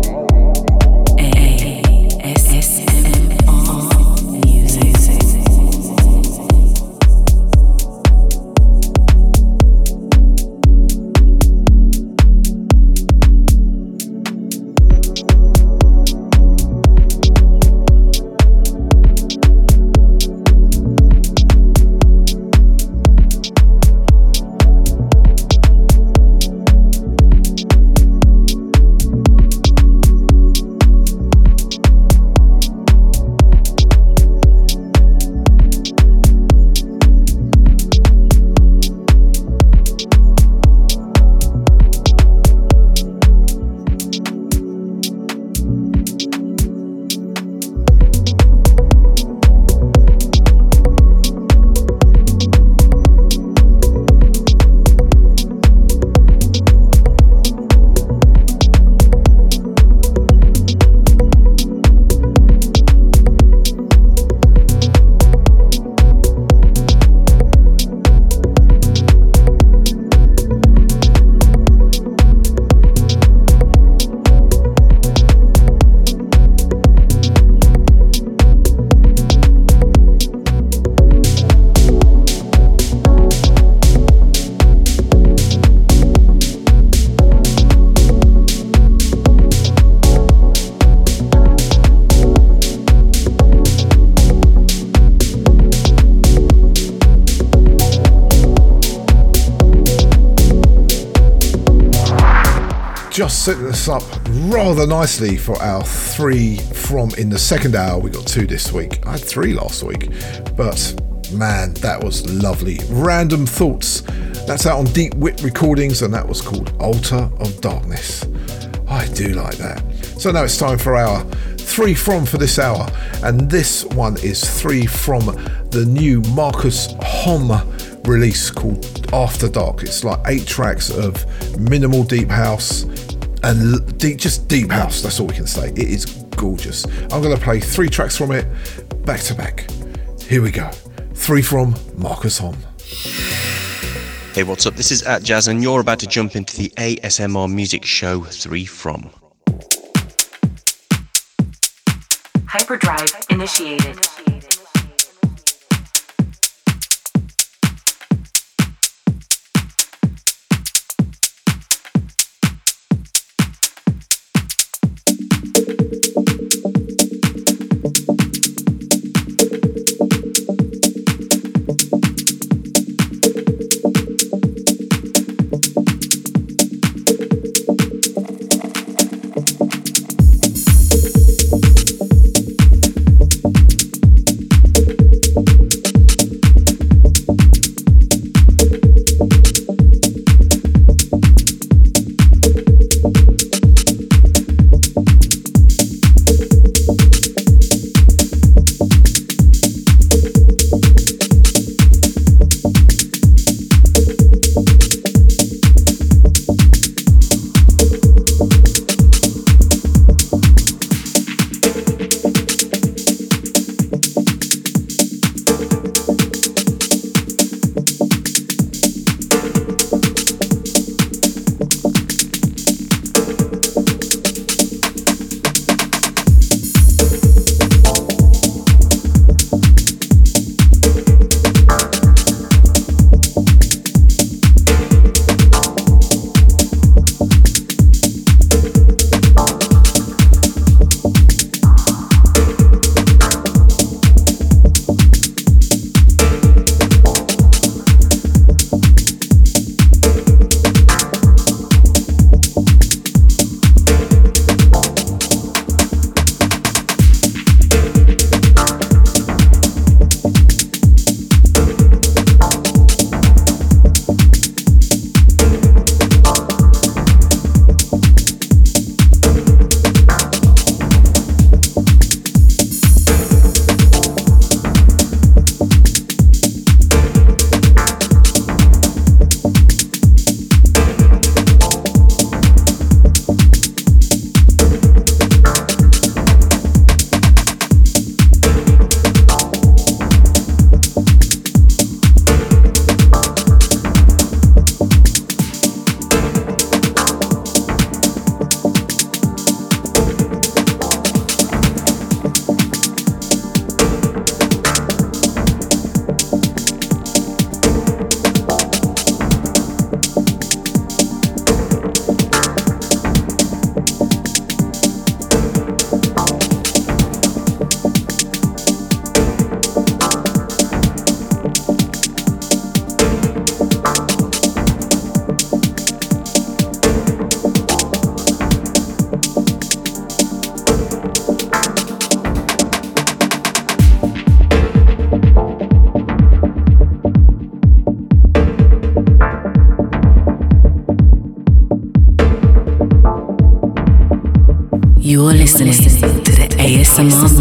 Rather nicely for our three from in the second hour. We got two this week. I had three last week, but man, that was lovely. Random Thoughts. That's out on Deep Wit Recordings, and that was called Altar of Darkness. I do like that. So now it's time for our three from for this hour, and this one is three from the new Marcus Hom release called After Dark. It's like eight tracks of minimal deep house and deep, just deep house. That's all we can say. It is gorgeous. I'm going to play three tracks from it back to back. Here we go. Three from Marcus Hom. Hey, what's up? This is Atjazz, and you're about to jump into the ASMR Music Show 3 From. Hyperdrive initiated.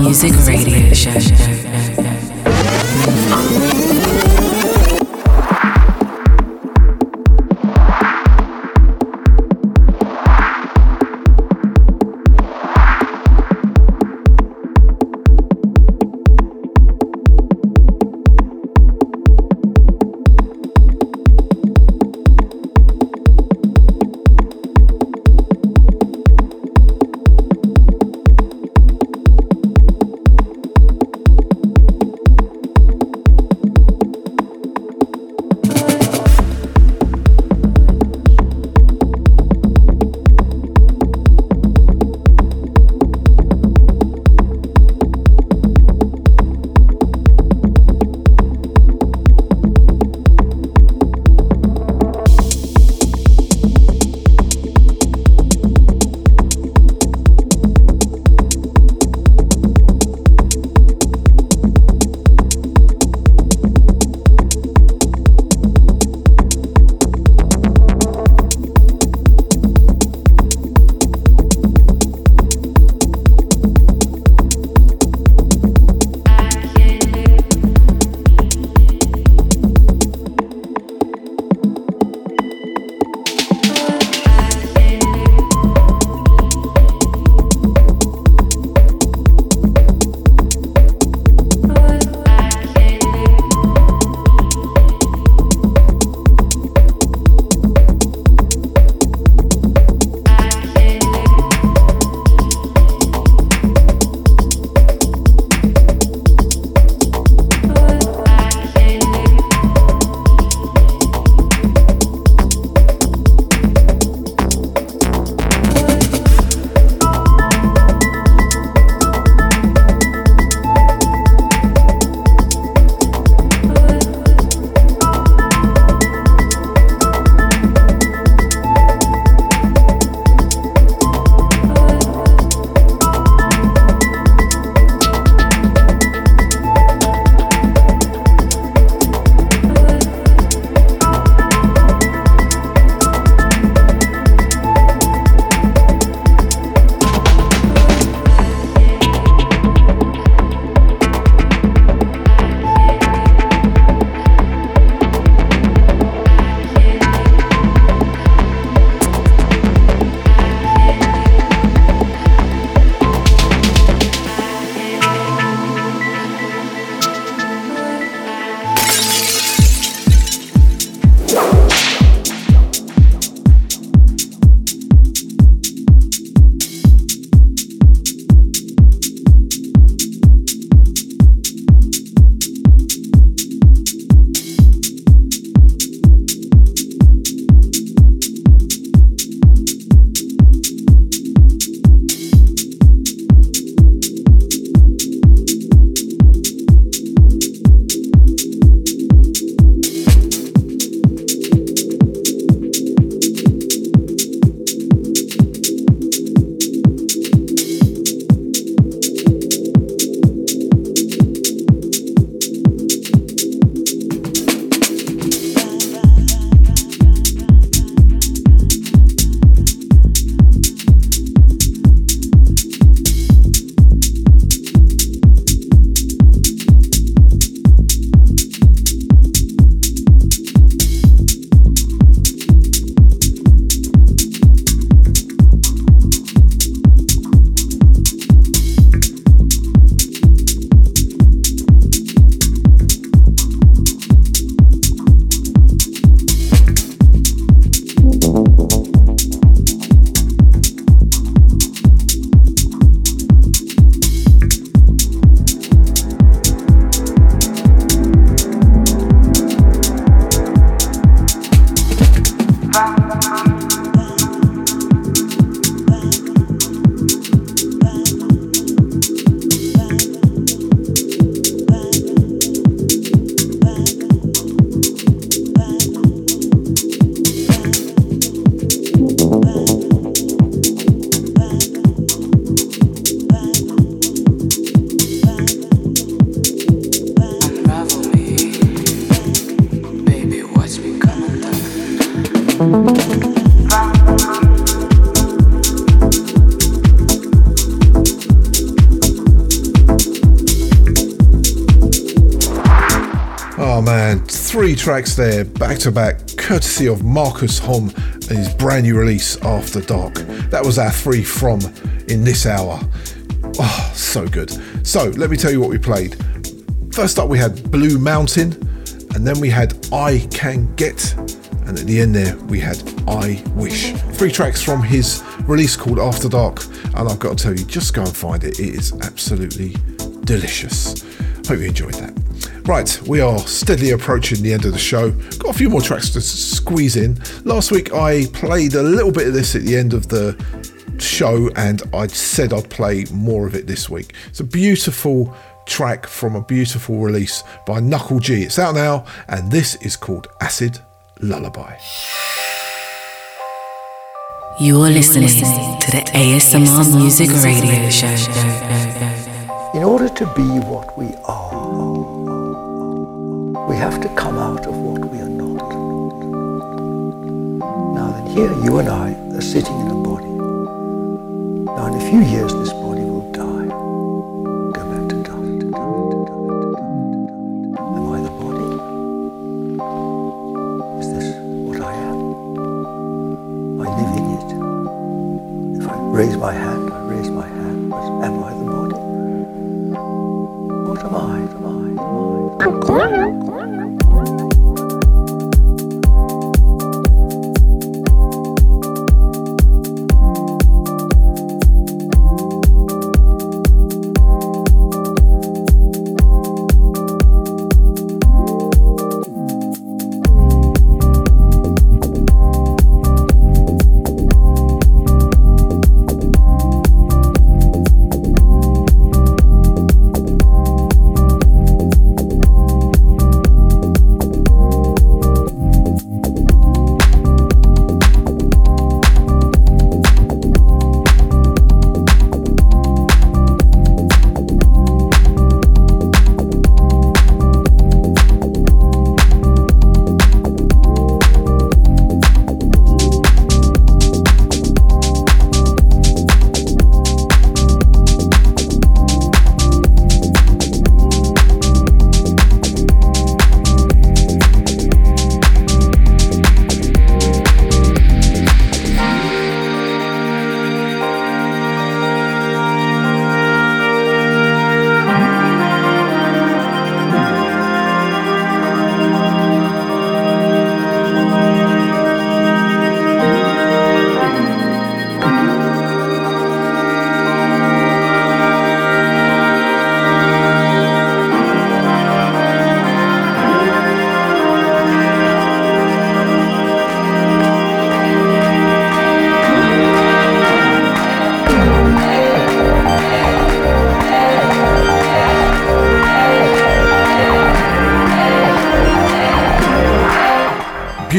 Music Radio tracks there, back to back, courtesy of Marcus Hom and his brand new release, After Dark. That was our three from in this hour. Oh, so good. So, let me tell you what we played. First up, we had Blue Mountain, and then we had I Can Get, and at the end there, we had I Wish. Three tracks from his release called After Dark, and I've got to tell you, just go and find it. It is absolutely delicious. Hope you enjoyed that. Right, we are steadily approaching the end of the show. Got a few more tracks to squeeze in. Last week I played a little bit of this at the end of the show and I said I'd play more of it this week. It's a beautiful track from a beautiful release by Knuckle G. It's out now and this is called Acid Lullaby. You're listening to the ASMR Music Radio Show. In order to be what we are, here you and I are sitting in a body. Now, in a few years, this body will die, go back to dust. Am I the body? Is this what I am? I live in it. If I raise my hand, I raise my hand, but am I the body? What am I? Am I? Am I?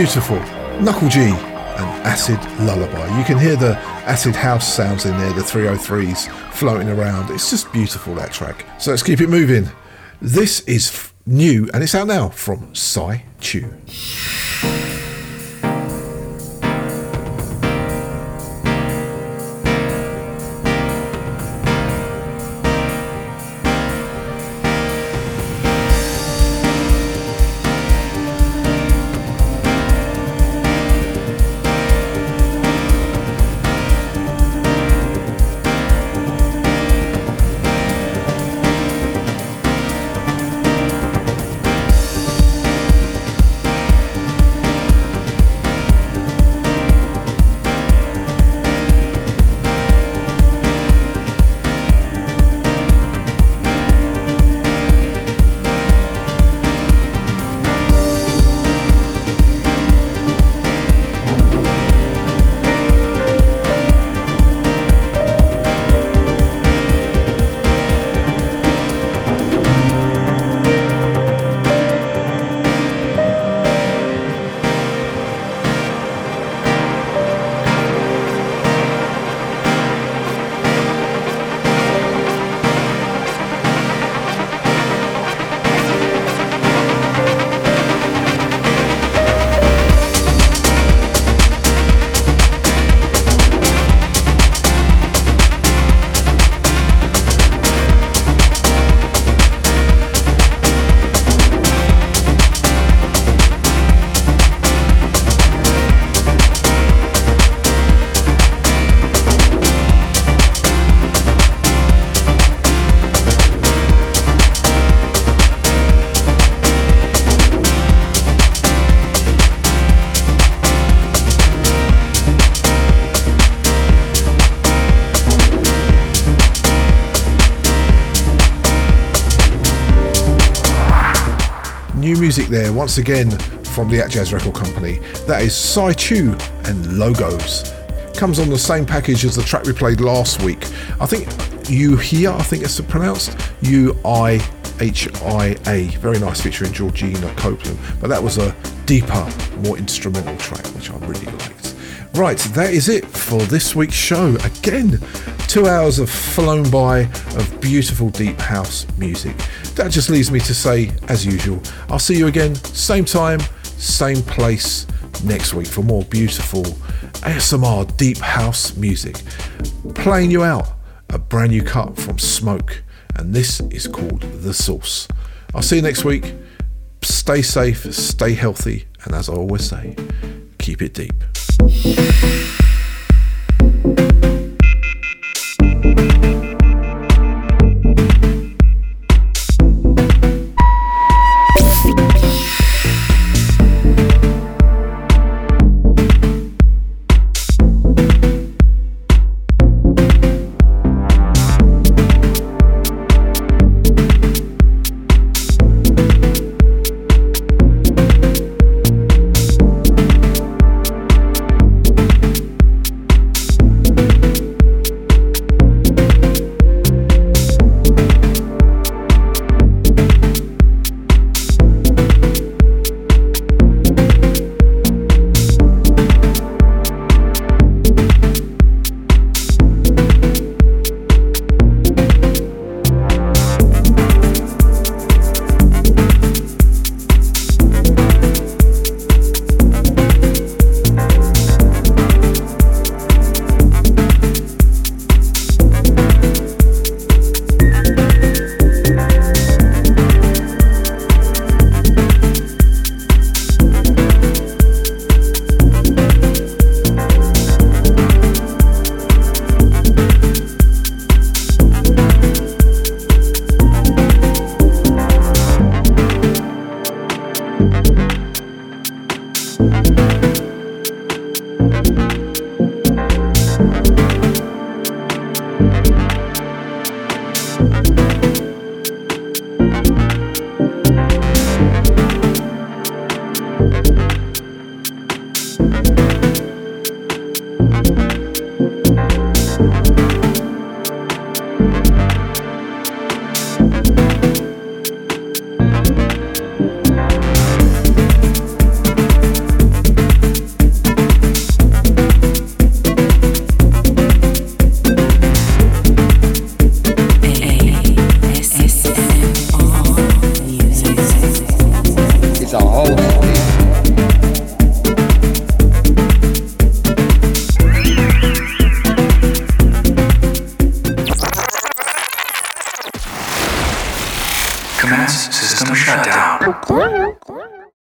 Beautiful. Knuckle G and Acid Lullaby. You can hear the acid house sounds in there, the 303s floating around. It's just beautiful, that track. So let's keep it moving. This is f- new and it's out now from Psy Chew. Music there once again from the Atjazz Record Company. That is Sai Chu and Logos. Comes on the same package as the track we played last week. I think you here, I think it's pronounced U I H I A. Very nice featuring Georgina Copeland. But that was a deeper, more instrumental track, which I really liked. Right, that is it for this week's show. Again, two hours have flown by of beautiful deep house music. That just leaves me to say, as usual, I'll see you again, same time, same place next week for more beautiful ASMR deep house music. Playing you out a brand new cut from Smoke, and this is called The Source. I'll see you next week. Stay safe, stay healthy, and as I always say, keep it deep.